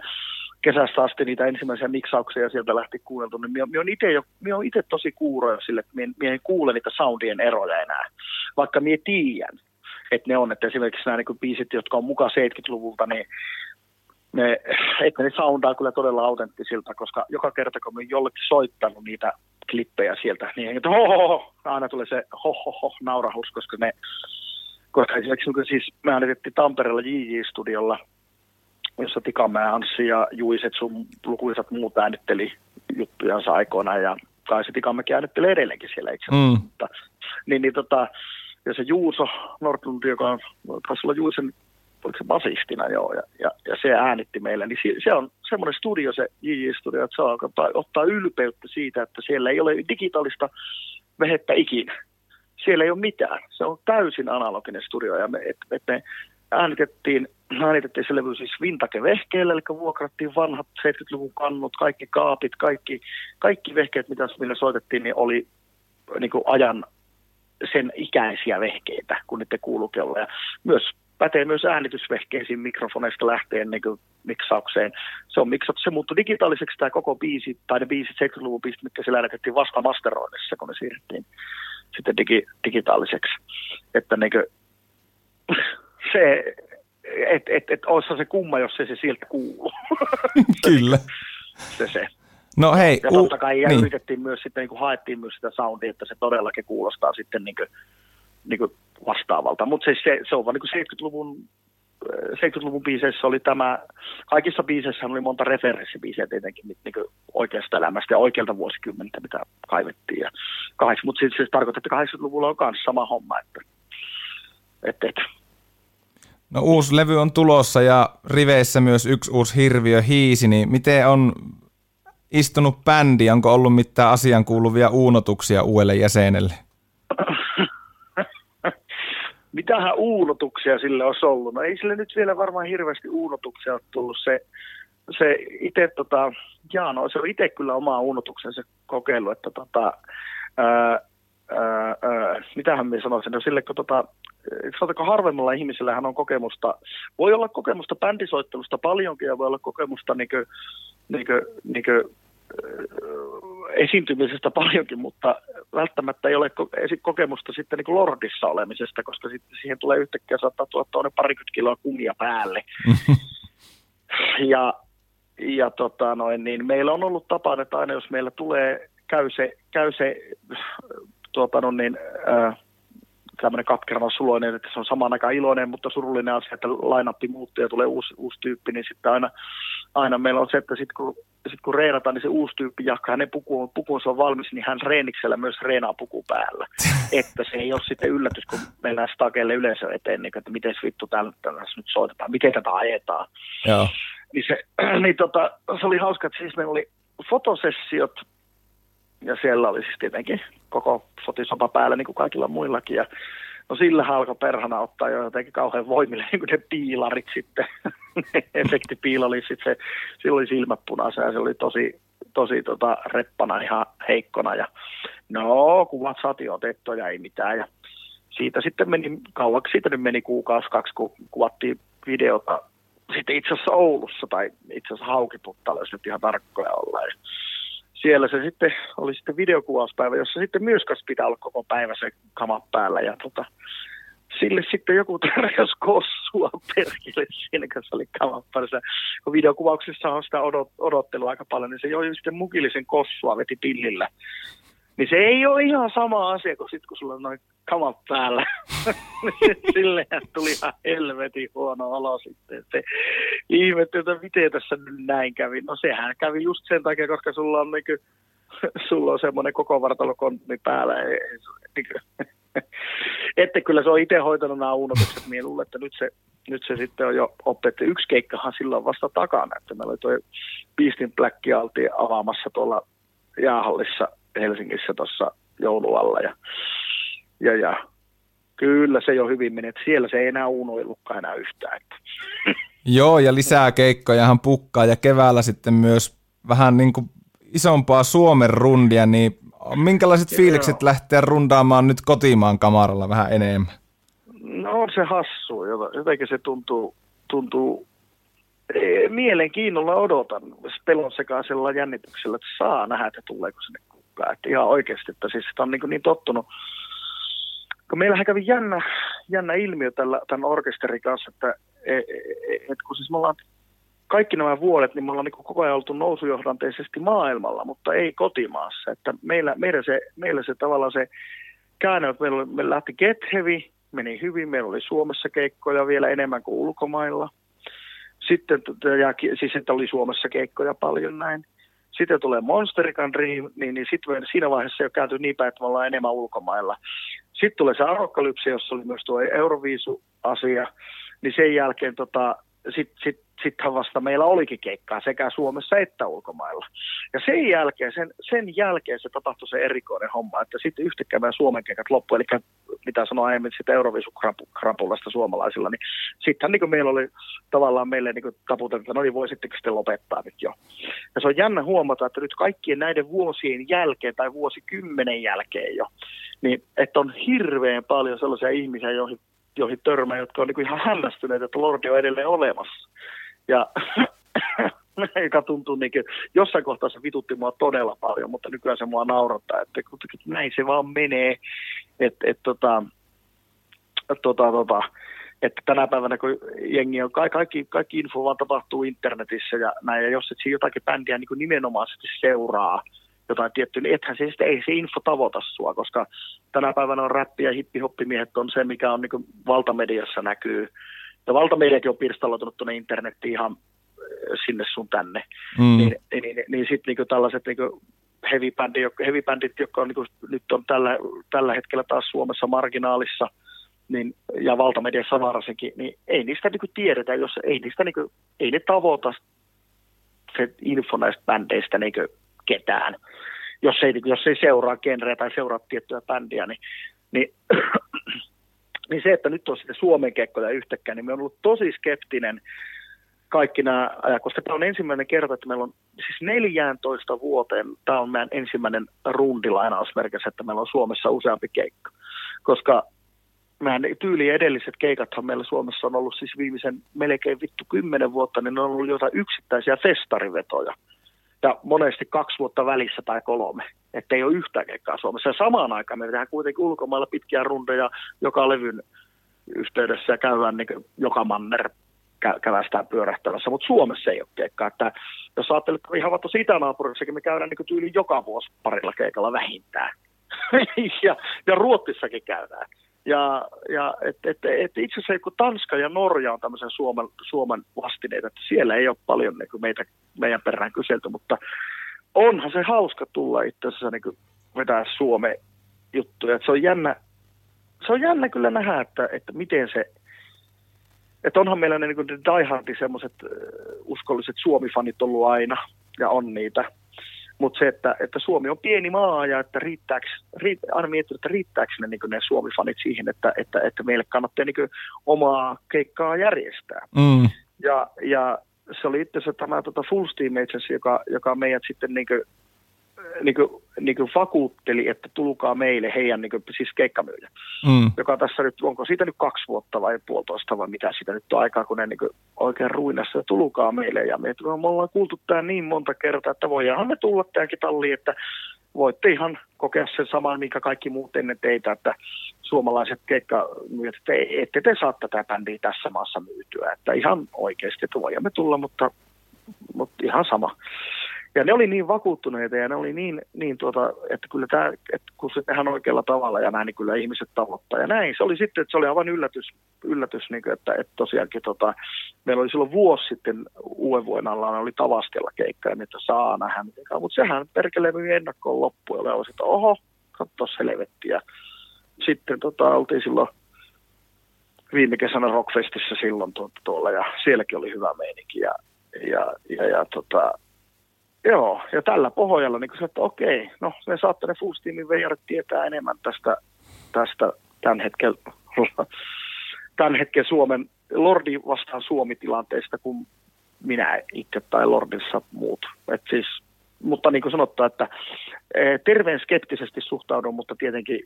kesästä asti niitä ensimmäisiä miksauksia sieltä lähti kuunneltu, niin minä, minä olen itse, jo, minä olen itse tosi kuuro jo sille, että minä, minä en kuule niitä soundien eroja enää, vaikka minä tiedän, että ne on, että esimerkiksi nämä niin biisit, jotka on mukaan 70-luvulta, niin ne, että ne soundaa kyllä todella autenttisilta, koska joka kerta kun olen jollekin soittanut niitä klippejä sieltä, niin että ho, ho, ho, aina tulee se ho, ho, ho naurahus, koska ne koska esimerkiksi siis me äänitettiin Tampereella JJ-studiolla, jossa Tikamäe, Anssi ja Juiset sun lukuisat muut äänitteli juttujansa aikoina ja kai se Tikamäki äänittelee edelleenkin siellä itse mm. mutta, niin, niin tota, ja se Juuso Nordlund, joka on, taisi olla Juisen oliko se basistina joo, ja, ja, ja, se äänitti meille, niin se, se on semmoinen studio, se JJ-studio, että se ottaa ylpeyttä siitä, että siellä ei ole digitaalista vehettä ikinä siellä ei ole mitään. Se on täysin analoginen studio ja me, et, et me äänitettiin, äänitettiin se levy siis Vintake-vehkeellä, eli vuokrattiin vanhat 70-luvun kannut, kaikki kaapit, kaikki, kaikki vehkeet, mitä millä soitettiin, niin oli niin kuin ajan sen ikäisiä vehkeitä, kun niiden kuuluu olla. Ja myös pätee myös äänitysvehkeisiin mikrofoneista lähteen niin miksaukseen. Se on miksattu, se muuttui digitaaliseksi tämä koko biisi, tai ne biisit 70-luvun biisit, mitkä siellä äänitettiin vasta masteroinnissa, kun ne siirrettiin sitten digi, digitaaliseksi. Että niin kuin, se, että et, et, olisi se kumma, jos se, se sieltä kuuluu. Kyllä. se se. No hei. Ja totta kai uh, niin. yritettiin myös sitten, niin kuin haettiin myös sitä soundia, että se todellakin kuulostaa sitten niin kuin, niin kuin vastaavalta. Mutta se, se, se on vaan niin 70-luvun 70-luvun biiseissä oli tämä, kaikissa biiseissä oli monta referenssibiisiä tietenkin niin kuin oikeasta elämästä ja oikealta vuosikymmentä, mitä kaivettiin. Ja kahdeksi, mutta siis se tarkoittaa, että 80-luvulla on myös sama homma. Että, että, että. No uusi levy on tulossa ja riveissä myös yksi uusi hirviö hiisi, niin miten on istunut bändi, onko ollut mitään asian kuuluvia uunotuksia uudelle jäsenelle? Mitähän uunotuksia sille olisi ollut? No ei sille nyt vielä varmaan hirveästi uunotuksia ole tullut. Se, se itse, tota, jaa, no, se on itse kyllä oma uunotuksensa kokeillut, että tota, ää, ää, ää, mitähän minä sanoisin, no sille kun tota, sanotaanko harvemmalla ihmisellähän on kokemusta, voi olla kokemusta bändisoittelusta paljonkin ja voi olla kokemusta niinkö, niinkö, niinkö esiintymisestä paljonkin, mutta välttämättä ei ole kokemusta sitten niin Lordissa olemisesta, koska sitten siihen tulee yhtäkkiä saattaa tulla toinen parikymmentä kiloa kumia päälle. ja ja tota noin, niin meillä on ollut tapana, että aina jos meillä tulee, käy se, käy se tuota no niin, äh, tämmöinen katkerava suloinen, että se on samaan aikaan iloinen, mutta surullinen asia, että lainappi muuttuu ja tulee uusi, uusi tyyppi, niin sitten aina, aina meillä on se, että sitten kun, sit kun reenataan, niin se uusi tyyppi jahka hänen puku, pukunsa on valmis, niin hän reeniksellä myös reenaa puku päällä. että se ei ole sitten yllätys, kun mennään stakeille yleisö eteen, niin, että miten vittu tällä, tällä nyt soitetaan, miten tätä ajetaan. Joo. Niin, se, niin tota, se oli hauska, että siis meillä oli fotosessiot, ja siellä oli siis tietenkin koko fotisopa päällä niin kuin kaikilla muillakin. Ja no sillä alkoi perhana ottaa jo jotenkin kauhean voimille niin kuin ne piilarit sitten. Efektipiila oli sitten se, sillä oli silmät punaisia ja se oli tosi, tosi tota, reppana ihan heikkona. Ja no, kuvat saatiin otettua ja ei mitään. Ja siitä sitten meni, kauaksi siitä nyt meni kuukausi, kaksi, kun kuvattiin videota sitten itse asiassa Oulussa tai itse asiassa Haukiputtalla, jos nyt ihan tarkkoja ollaan. Siellä se sitten oli sitten videokuvauspäivä, jossa sitten myös pitää olla koko päivä se kama päällä. Ja tota, sille sitten joku tarjosi kossua perkille siinä, kun se oli kamapparissa. Kun videokuvauksessa on sitä odot, odottelua aika paljon, niin se joi sitten mukillisen kossua, veti pillillä. Niin se ei ole ihan sama asia kuin sitten, kun sulla on noin kamat päällä. Silleen tuli ihan helvetin huono olo sitten. Se ihmetti, että miten tässä nyt näin kävi. No sehän kävi just sen takia, koska sulla on, niinku, sulla on semmoinen koko vartalokontni päällä. Niinku, että kyllä se on itse hoitanut nämä uunotukset. Minä että nyt se, nyt se sitten on jo opetti. Yksi keikkahan silloin vasta takana. Että meillä oli tuo Beastin Black avaamassa tuolla jäähallissa Helsingissä tuossa joulualla ja, ja, ja kyllä se jo hyvin meni, että siellä se ei enää unoillutkaan enää yhtään. Että. Joo, ja lisää keikkojahan pukkaa ja keväällä sitten myös vähän niin kuin isompaa Suomen rundia, niin minkälaiset Joo. fiilikset lähteä rundaamaan nyt kotimaan kamaralla vähän enemmän? No on se hassu, jotenkin se tuntuu, tuntuu mielenkiinnolla odotan pelon sekaisella jännityksellä, että saa nähdä, että tuleeko sinne kukaan. Että ihan oikeasti, että siis sitä on niin, niin tottunut. Kun meillähän kävi jännä, jännä ilmiö tällä, tämän orkesterin kanssa, että et, et, et, kun siis me ollaan kaikki nämä vuodet, niin me ollaan niin koko ajan oltu nousujohdanteisesti maailmalla, mutta ei kotimaassa. Että meillä, meillä, se, meillä se tavallaan se käänne, että meillä, meillä lähti Get Heavy, meni hyvin, meillä oli Suomessa keikkoja vielä enemmän kuin ulkomailla. Sitten, ja, siis että oli Suomessa keikkoja paljon näin. Sitten tulee Monsterican Dream, niin, niin sitten siinä vaiheessa jo kääntyy niin päin, että me ollaan enemmän ulkomailla. Sitten tulee se Arokkalypsi, jossa oli myös tuo Euroviisu-asia, niin sen jälkeen tota, sitten sit sittenhän vasta meillä olikin keikkaa sekä Suomessa että ulkomailla. Ja sen jälkeen, sen, sen jälkeen se tapahtui se erikoinen homma, että sitten yhtäkkiä meidän Suomen keikat loppu, eli mitä sanoin aiemmin sitten Euroviisukrapulasta suomalaisilla, niin sittenhän niin meillä oli tavallaan meille niin taputeltu, että no niin voisitteko sitten lopettaa nyt jo. Ja se on jännä huomata, että nyt kaikkien näiden vuosien jälkeen tai vuosikymmenen jälkeen jo, niin että on hirveän paljon sellaisia ihmisiä, joihin joihin törmää, jotka on niin ihan hämmästyneitä, että Lordi on edelleen olemassa. Ja joka tuntuu niin kuin, jossain kohtaa se vitutti mua todella paljon, mutta nykyään se mua naurattaa, että näin se vaan menee, että et, tota, tota, tota, että tänä päivänä kun jengi on, kaikki, kaikki info vaan tapahtuu internetissä ja näin, ja jos et siinä jotakin bändiä niin nimenomaisesti seuraa, jotain tiettyä, niin ethän se ei se info tavoita sua, koska tänä päivänä on räppi ja hippihoppimiehet on se, mikä on niin valtamediassa näkyy. Ja valtamediakin on pirstaloitunut tuonne internettiin ihan äh, sinne sun tänne. Mm. Niin, niin, niin, niin sitten niin tällaiset niin heavy, bändi, heavy bändit, jotka on, niin kuin, nyt on tällä, tällä hetkellä taas Suomessa marginaalissa, niin, ja valtamediassa varsinkin, niin ei niistä niin tiedetä, jos ei niistä niin kuin, ei ne tavoita se info näistä bändeistä niin ketään. Jos ei, jos ei seuraa genreä tai seuraa tiettyä bändiä, niin, niin, niin se, että nyt on sitten Suomen kekkoja yhtäkään, niin me on ollut tosi skeptinen kaikki nämä koska tämä on ensimmäinen kerta, että meillä on siis 14 vuoteen, tämä on meidän ensimmäinen rundi lainausmerkissä, että meillä on Suomessa useampi keikka. Koska meidän tyyli edelliset keikathan meillä Suomessa on ollut siis viimeisen melkein vittu kymmenen vuotta, niin ne on ollut jotain yksittäisiä festarivetoja. Ja monesti kaksi vuotta välissä tai kolme, että ei ole keikkaa Suomessa. Ja samaan aikaan me tehdään kuitenkin ulkomailla pitkiä rundeja joka levyn yhteydessä ja käydään niin joka manner kä- kävästään pyörähtämässä, mutta Suomessa ei ole keikkaa. Että jos ajattelet ihan vaikka siitä naapurissakin, me käydään niin tyyli joka vuosi parilla keikalla vähintään. ja, ja Ruotsissakin käydään. Ja, ja et, et, et itse asiassa kun Tanska ja Norja on tämmöisen Suomen, Suomen vastineita, että siellä ei ole paljon niin meitä, meidän perään kyselty, mutta onhan se hauska tulla itse asiassa niin vetää Suomen juttuja. Et se on jännä, se on jännä kyllä nähdä, että, että miten se, että onhan meillä ne, niin diehardi semmoiset uskolliset Suomi-fanit ollut aina, ja on niitä. Mutta se, että, että Suomi on pieni maa ja että riittääkö, riitt, aina miettii, että riittääkö ne, niin ne Suomi-fanit siihen, että, että, että meille kannattaa niin omaa keikkaa järjestää. Mm. Ja, ja se oli itse asiassa tämä tota Full Steam Agency, joka, joka meidät sitten niin niin kuin, niin kuin vakuutteli, että tulkaa meille heidän niin kuin, siis keikkamyyjä. Mm. Joka tässä nyt, onko siitä nyt kaksi vuotta vai puolitoista vai mitä siitä nyt on aikaa, kun ne niin kuin, oikein ruinassa ja tulkaa meille. Ja me, me ollaan kuultu tämä niin monta kertaa, että voidaan me tulla tähänkin talliin, että voitte ihan kokea sen saman, minkä kaikki muut ennen teitä, että suomalaiset keikkamyyjät, että ette te saa tätä bändiä tässä maassa myytyä. Että ihan oikeasti, että voimme tulla, mutta, mutta ihan sama. Ja ne oli niin vakuuttuneita ja ne oli niin, niin tuota, että kyllä tämä, että kun se tehdään oikealla tavalla ja näin, niin kyllä ihmiset tavoittaa. Ja näin, se oli sitten, että se oli aivan yllätys, yllätys niin kuin, että, että tosiaankin tota, meillä oli silloin vuosi sitten uuden vuoden alla, oli Tavastella keikka, ja että saa nähdä mitenkään. Mutta sehän perkele myi ennakkoon loppuun ja oli, että oho, katsos helvetti. Ja sitten tota, oltiin silloin viime kesänä Rockfestissä silloin tuolla ja sielläkin oli hyvä meininki ja, ja, ja, ja tota, Joo, ja tällä pohjalla niin että okei, no me saatte ne Full Steamin veijarit tietää enemmän tästä, tästä tämän, hetken, tämän hetken Suomen Lordi vastaan Suomi-tilanteesta kuin minä itse tai Lordissa muut. Et siis, mutta niin kuin sanottu, että e, terveen skeptisesti suhtaudun, mutta tietenkin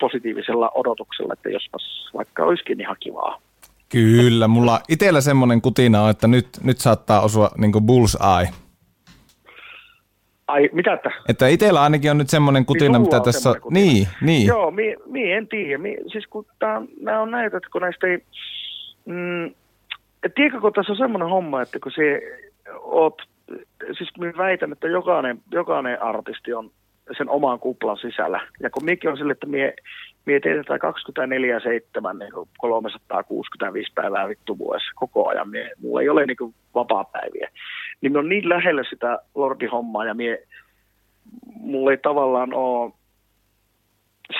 positiivisella odotuksella, että jospas vaikka olisikin ihan kivaa. Kyllä, mulla itsellä semmoinen kutina on, että nyt, nyt saattaa osua niin bullseye Ai, mitä että? Että itsellä ainakin on nyt semmoinen kutina, Niin mitä tässä... kutina. Niin, niin. Joo, mi, mi en tiedä. Mi, siis kun tää, nämä on näitä, että kun näistä ei... Mm, tiedätkö, kun tässä on semmoinen homma, että kun se oot... Siis minä väitän, että jokainen, jokainen artisti on sen oman kuplan sisällä. Ja kun mikin on sille, että mie, mie teetetään 24-7, niin kuin 365 päivää vittu vuodessa koko ajan. Mie, mulla ei ole niin vapaa-päiviä. Niin me on niin lähellä sitä lordihommaa ja mie, mulla ei tavallaan ole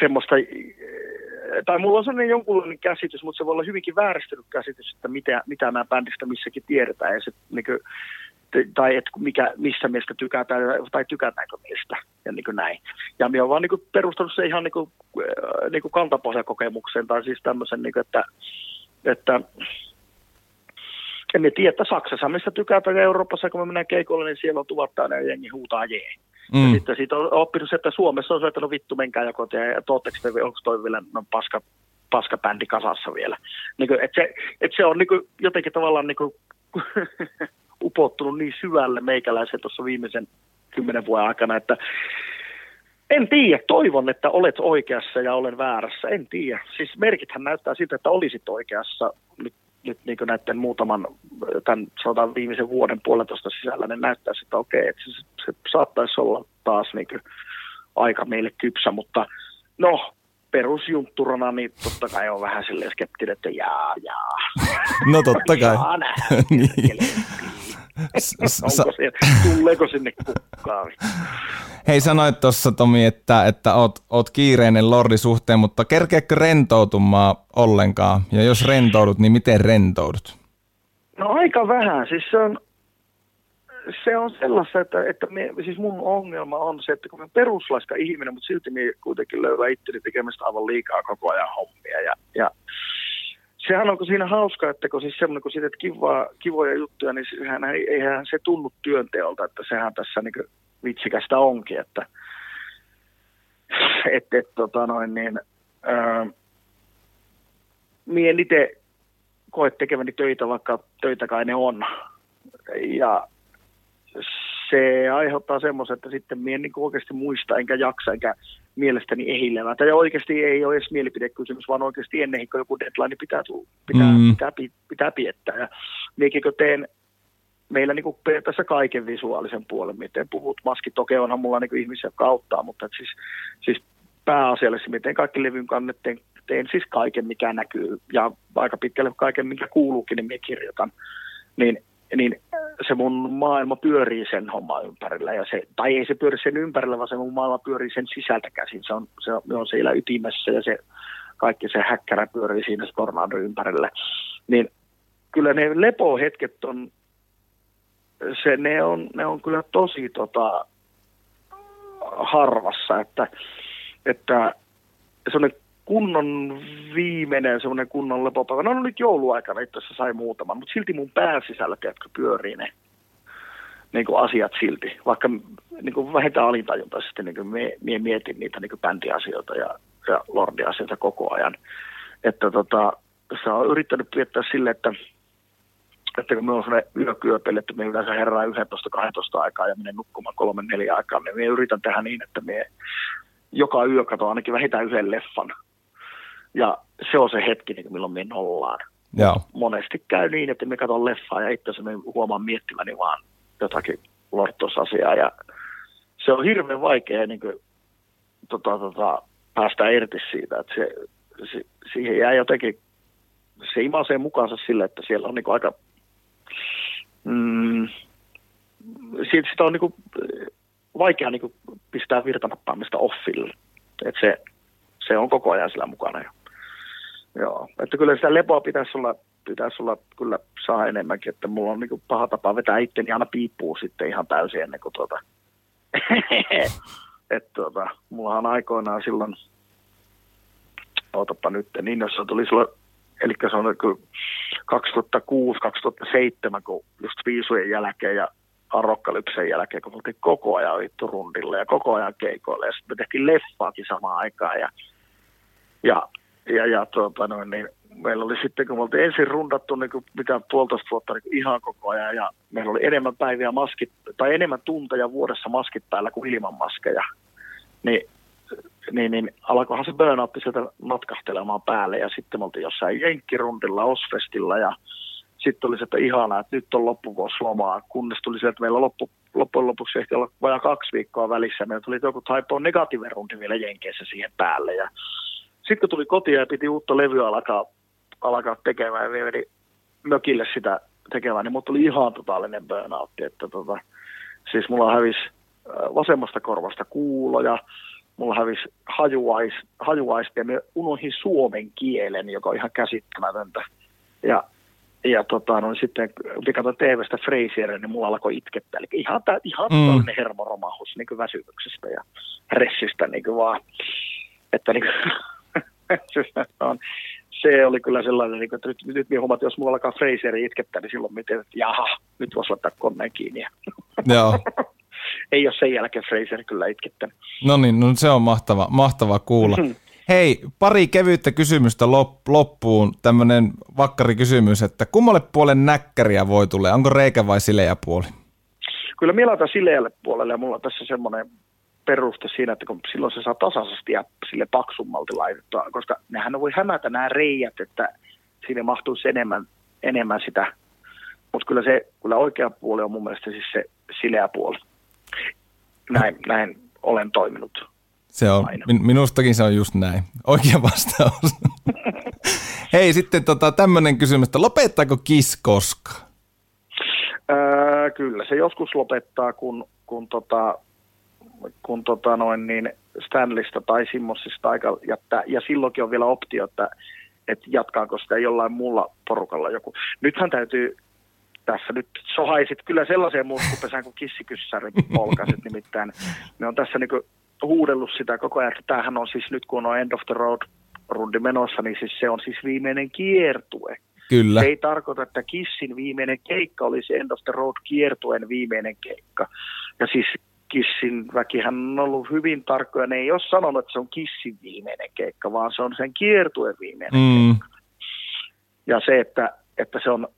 semmoista, tai mulla on sellainen jonkunlainen käsitys, mutta se voi olla hyvinkin vääristynyt käsitys, että mitä, mitä nämä bändistä missäkin tiedetään, ja se, niin kuin, tai että mikä, missä meistä tykätään, tai tykätäänkö meistä, ja niin kuin näin. Ja minä olen vaan niin kuin perustanut se ihan niin kuin, niin kuin kantapohjakokemukseen, tai siis tämmöisen, niin kuin, että, että en tiedä, että Saksassa mistä tykätään Euroopassa, kun me mennään keikolle, niin siellä on tuvat täynnä ja jengi huutaa jee. Mm. Ja sitten siitä on oppinut se, että Suomessa on se, että no vittu, menkää joko te, ja tootteko te, onko toi vielä no, paska, paska bändi kasassa vielä. Niin kuin, että se, että se on niin kuin, jotenkin tavallaan niin kuin, upottunut niin syvälle meikäläisen tuossa viimeisen kymmenen vuoden aikana, että en tiedä, toivon, että olet oikeassa ja olen väärässä, en tiedä. Siis merkithän näyttää siltä, että olisit oikeassa nyt, nyt niin näiden muutaman, tämän sanotaan viimeisen vuoden puolentoista sisällä, niin näyttää että okei, että se, se saattaisi olla taas niin aika meille kypsä, mutta no, perusjuntturana, niin totta kai on vähän silleen skeptinen, että jaa, jaa. No totta kai. Jaa, nähdään. niin. S- Onko siellä, tuleeko sinne kukkaa? Hei, sanoit tuossa Tomi, että, että oot, oot kiireinen lordi suhteen, mutta kerkeekö rentoutumaan ollenkaan? Ja jos rentoudut, niin miten rentoudut? No aika vähän. Siis se on, se on sellaista, että, että me, siis mun ongelma on se, että kun mä peruslaiska ihminen, mutta silti me kuitenkin löydän itteni tekemästä aivan liikaa koko ajan hommia. Ja, ja sehän onko siinä hauska, että kun siis semmoinen, kun sitten kiva, kivoja juttuja, niin sehän, ei- eihän se tunnu työnteolta, että sehän tässä niin vitsikästä onkin, että et, et, tota noin, niin, ää, mie en itse koe tekeväni töitä, vaikka töitä kai ne on. Ja se aiheuttaa semmoisen, että sitten mie en niin oikeasti muista, enkä jaksa, enkä mielestäni ehilevä. Tai oikeasti ei ole edes mielipidekysymys, vaan oikeasti ennen kuin joku deadline pitää, tulla, pitää, Mm. pitää, pitää, pitää piettää. Ja miekin kun teen meillä niin periaatteessa kaiken visuaalisen puolen, miten puhut. Maskit toki onhan mulla niin ihmisiä jotka auttaa, mutta et siis, siis pääasiallisesti miten kaikki levyn kannet teen, teen siis kaiken, mikä näkyy. Ja aika pitkälle kaiken, mikä kuuluukin, niin minä kirjoitan. Niin, niin se mun maailma pyörii sen homman ympärillä. Ja se, tai ei se pyöri sen ympärillä, vaan se mun maailma pyörii sen sisältä käsin. Se on, se on, se siellä ytimessä ja se kaikki se häkkärä pyörii siinä tornadon ympärillä. Niin kyllä ne lepohetket on se, ne, on, ne on kyllä tosi tota, harvassa, että, että semmoinen kunnon viimeinen semmoinen kunnon lepopäivä, no nyt jouluaikana itse asiassa sai muutaman, mutta silti mun pääsisällä, tiedätkö, pyörii ne niin kuin asiat silti, vaikka niin kuin vähintään alintajuntaisesti niin kuin mie, mie mietin niitä niin kuin bändiasioita ja, ja lordiasioita koko ajan. Että tota, se on yrittänyt viettää sille, että että kun me on sellainen yökyöpeli, että me yleensä herää 11-12 aikaa ja menen nukkumaan 3-4 aikaa, niin me yritän tehdä niin, että me joka yö katson ainakin vähintään yhden leffan. Ja se on se hetki, niin milloin me nollaan. Joo. Monesti käy niin, että me katson leffaa ja itse asiassa me huomaan miettiväni vaan jotakin lortosasiaa. Ja se on hirveän vaikea niin kuin, tota, tota, päästä irti siitä, että se, se, siihen jää jotenkin, se imasee mukaansa sille, että siellä on niin kuin aika mm, siitä sitä on niinku vaikea niinku pistää virtanappaamista offille. Et se, se on koko ajan sillä mukana. Jo. Joo, että kyllä sitä lepoa pitäisi olla, pitäisi olla kyllä saa enemmänkin, että mulla on niinku paha tapa vetää itteni aina piippuu sitten ihan täysin ennen kuin tuota, että tuota, mulla on aikoinaan silloin, ootapa nyt, niin jos se tuli silloin, eli se on kyllä 2006-2007, kun just viisujen jälkeen ja Arokkalypsen jälkeen, kun oltiin koko ajan vittu rundilla ja koko ajan keikoilla. Ja sitten me tehtiin leffaakin samaan aikaan. Ja, ja, ja, ja tuota noin, niin meillä oli sitten, kun me oltiin ensin rundattu niin kuin mitä puolitoista vuotta niin ihan koko ajan. Ja meillä oli enemmän päiviä maskit, tai enemmän tunteja vuodessa maskit päällä kuin ilman maskeja. Niin niin, niin alkoihan se burnoutti sieltä natkahtelemaan päälle ja sitten me oltiin jossain Jenkkirundilla, Osfestilla ja sitten oli se, että ihanaa, että nyt on loppuvuosi lomaa, kunnes tuli se, että meillä loppu, loppujen lopuksi ehti olla vajaa kaksi viikkoa välissä. Meillä tuli joku typo negatiivinen rundi vielä Jenkeissä siihen päälle ja sitten kun tuli kotiin ja piti uutta levyä alkaa, alkaa tekemään ja meni mökille sitä tekemään, niin mulla tuli ihan totaalinen burnoutti, että tota, siis mulla hävisi äh, vasemmasta korvasta kuuloja, mulla hävisi hajuais, hajuaisti ja me unohin suomen kielen, joka on ihan käsittämätöntä. Ja, ja tota, no, sitten kun katsoin TV-stä Frasierin, niin mulla alkoi itkettää. Eli ihan, tää, ihan Mm. mm. hermoromahus niin kuin väsymyksestä ja ressistä niin vaan. Että niin kuin, se oli kyllä sellainen, niin kuin, että nyt, nyt minä huomasin, että jos mulla alkaa Frasieri itkettää, niin silloin mietin, että jaha, nyt voisi laittaa koneen kiinni. Joo. Ei ole sen jälkeen Fraser kyllä itkettänyt. No niin, no se on mahtava, mahtava kuulla. Mhm. Hei, pari kevyttä kysymystä lop, loppuun. Tämmöinen vakkari kysymys, että kummalle puolen näkkäriä voi tulla? Onko reikä vai sileä puoli? Kyllä minä laitan sileälle puolelle ja mulla on tässä semmoinen peruste siinä, että kun silloin se saa tasaisesti ja sille paksummalti laitettua, koska nehän voi hämätä nämä reijät, että sinne mahtuisi enemmän, enemmän sitä. Mutta kyllä se, kyllä oikea puoli on mun mielestä siis se sileä puoli. Näin, näin olen toiminut. Se on, Aina. min, minustakin se on just näin. Oikea vastaus. Hei, sitten tota, tämmöinen kysymys, että lopettaako Kiss koskaan? Öö, kyllä, se joskus lopettaa, kun, kun, tota, kun tota noin niin Stanleysta tai Simmonsista aika jättää. Ja silloinkin on vielä optio, että, että jatkaako sitä jollain muulla porukalla joku. Nythän täytyy, tässä nyt sohaisit kyllä sellaiseen murskupesään kuin kissikyssäri polkasit nimittäin. Ne on tässä niin huudellut sitä koko ajan, että tämähän on siis nyt kun on End of the Road rundi menossa, niin siis se on siis viimeinen kiertue. Kyllä. Se ei tarkoita, että Kissin viimeinen keikka olisi End of the Road kiertuen viimeinen keikka. Ja siis Kissin väkihän on ollut hyvin tarkkoja. Ne ei ole sanonut, että se on Kissin viimeinen keikka, vaan se on sen kiertuen viimeinen Mm, ja se, että, että se, on,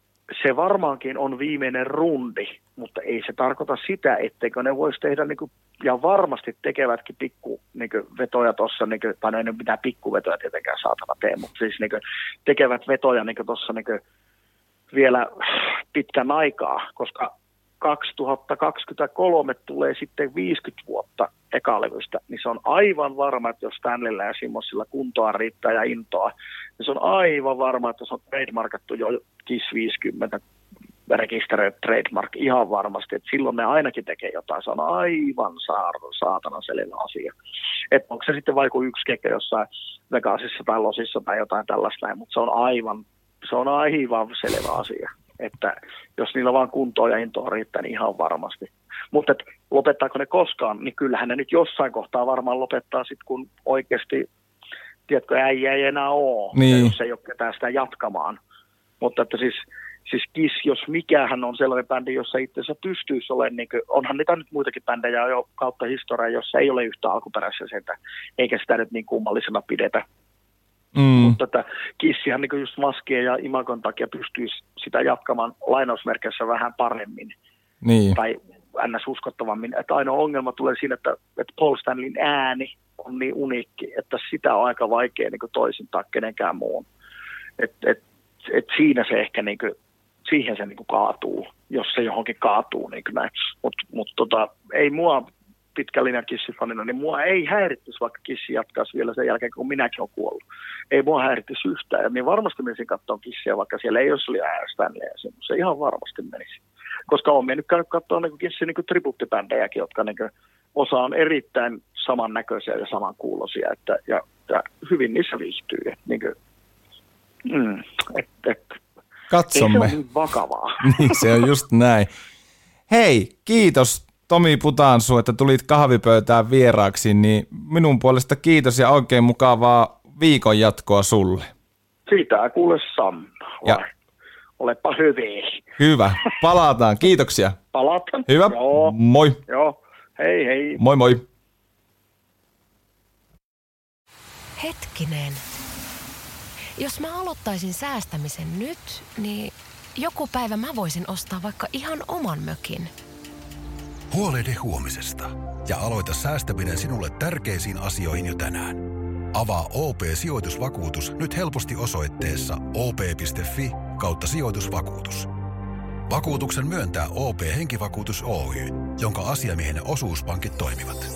se varmaankin on viimeinen rundi, mutta ei se tarkoita sitä, etteikö ne voisi tehdä, niin kuin, ja varmasti tekevätkin pikku niin kuin, vetoja tuossa, niin kuin, tai no ei nyt mitään pikkuvetoja tietenkään saatana tee, mutta siis niin kuin, tekevät vetoja niin tuossa niin vielä pitkän aikaa, koska 2023 tulee sitten 50 vuotta ekalevystä, niin se on aivan varma, että jos Stanleyllä ja Simosilla kuntoa riittää ja intoa, niin se on aivan varma, että se on trademarkattu jo KISS 50 rekisteröity trademark ihan varmasti, että silloin ne ainakin tekee jotain, se on aivan saatana selvä asia. Että onko se sitten vaikka yksi keikka jossain Vegasissa tai Losissa tai jotain tällaista, mutta se on aivan, se on aivan selvä asia. Että jos niillä vaan kuntoa ja intoa riittää, niin ihan varmasti. Mutta et lopettaako ne koskaan, niin kyllähän ne nyt jossain kohtaa varmaan lopettaa sitten, kun oikeasti, tiedätkö, äijä ei enää ole, Niin. jos ei ole ketään sitä jatkamaan. Mutta että siis, siis Kiss, jos mikähän on sellainen bändi, jossa itse asiassa pystyisi olemaan, niin kuin, onhan niitä nyt muitakin bändejä jo kautta historiaa, jossa ei ole yhtä alkuperäisiä sieltä, eikä sitä nyt niin kummallisena pidetä. Mm, Mutta että Kissihan niin just maskien ja imagon takia pystyisi sitä jatkamaan lainausmerkeissä vähän paremmin niin. tai ns. uskottavammin. Että ainoa ongelma tulee siinä, että, että Paul Stanleyn ääni on niin uniikki, että sitä on aika vaikea niin toisintaa kenenkään muun. Et, et, et siinä se ehkä niin kuin, siihen se niin kuin kaatuu, jos se johonkin kaatuu. Niin. Mutta mut tota, ei mua pitkän linjan kissifanina, niin mua ei häirittäisi, vaikka kissi jatkaisi vielä sen jälkeen, kun minäkin olen kuollut. Ei mua häirittäisi yhtään. Ja niin varmasti menisin katsomaan kissiä, vaikka siellä ei olisi liian Stanley. Se ihan varmasti menisi. Koska olen mennyt käynyt katsoa niin kissin niin tribuuttibändejäkin, jotka niin kuin, osa on erittäin samannäköisiä ja samankuuloisia. Että, ja, ja, hyvin niissä viihtyy. Et, niin kuin, mm, et, et, ei Katsomme. se ole niin vakavaa. niin, se on just näin. Hei, kiitos Tomi Putansu, että tulit kahvipöytään vieraaksi, niin minun puolesta kiitos ja oikein mukavaa viikon jatkoa sulle. Siitä kuule Sanna. Ja- Ole, olepa hyvin. Hyvä, palataan. Kiitoksia. Palataan. Hyvä, Joo, moi. joo. Hei hei. Moi moi. Hetkinen. Jos mä aloittaisin säästämisen nyt, niin joku päivä mä voisin ostaa vaikka ihan oman mökin. Huolehdi huomisesta ja aloita säästäminen sinulle tärkeisiin asioihin jo tänään. Avaa OP-sijoitusvakuutus nyt helposti osoitteessa op.fi kautta sijoitusvakuutus. Vakuutuksen myöntää OP-henkivakuutus Oy, jonka asiamiehen osuuspankit toimivat.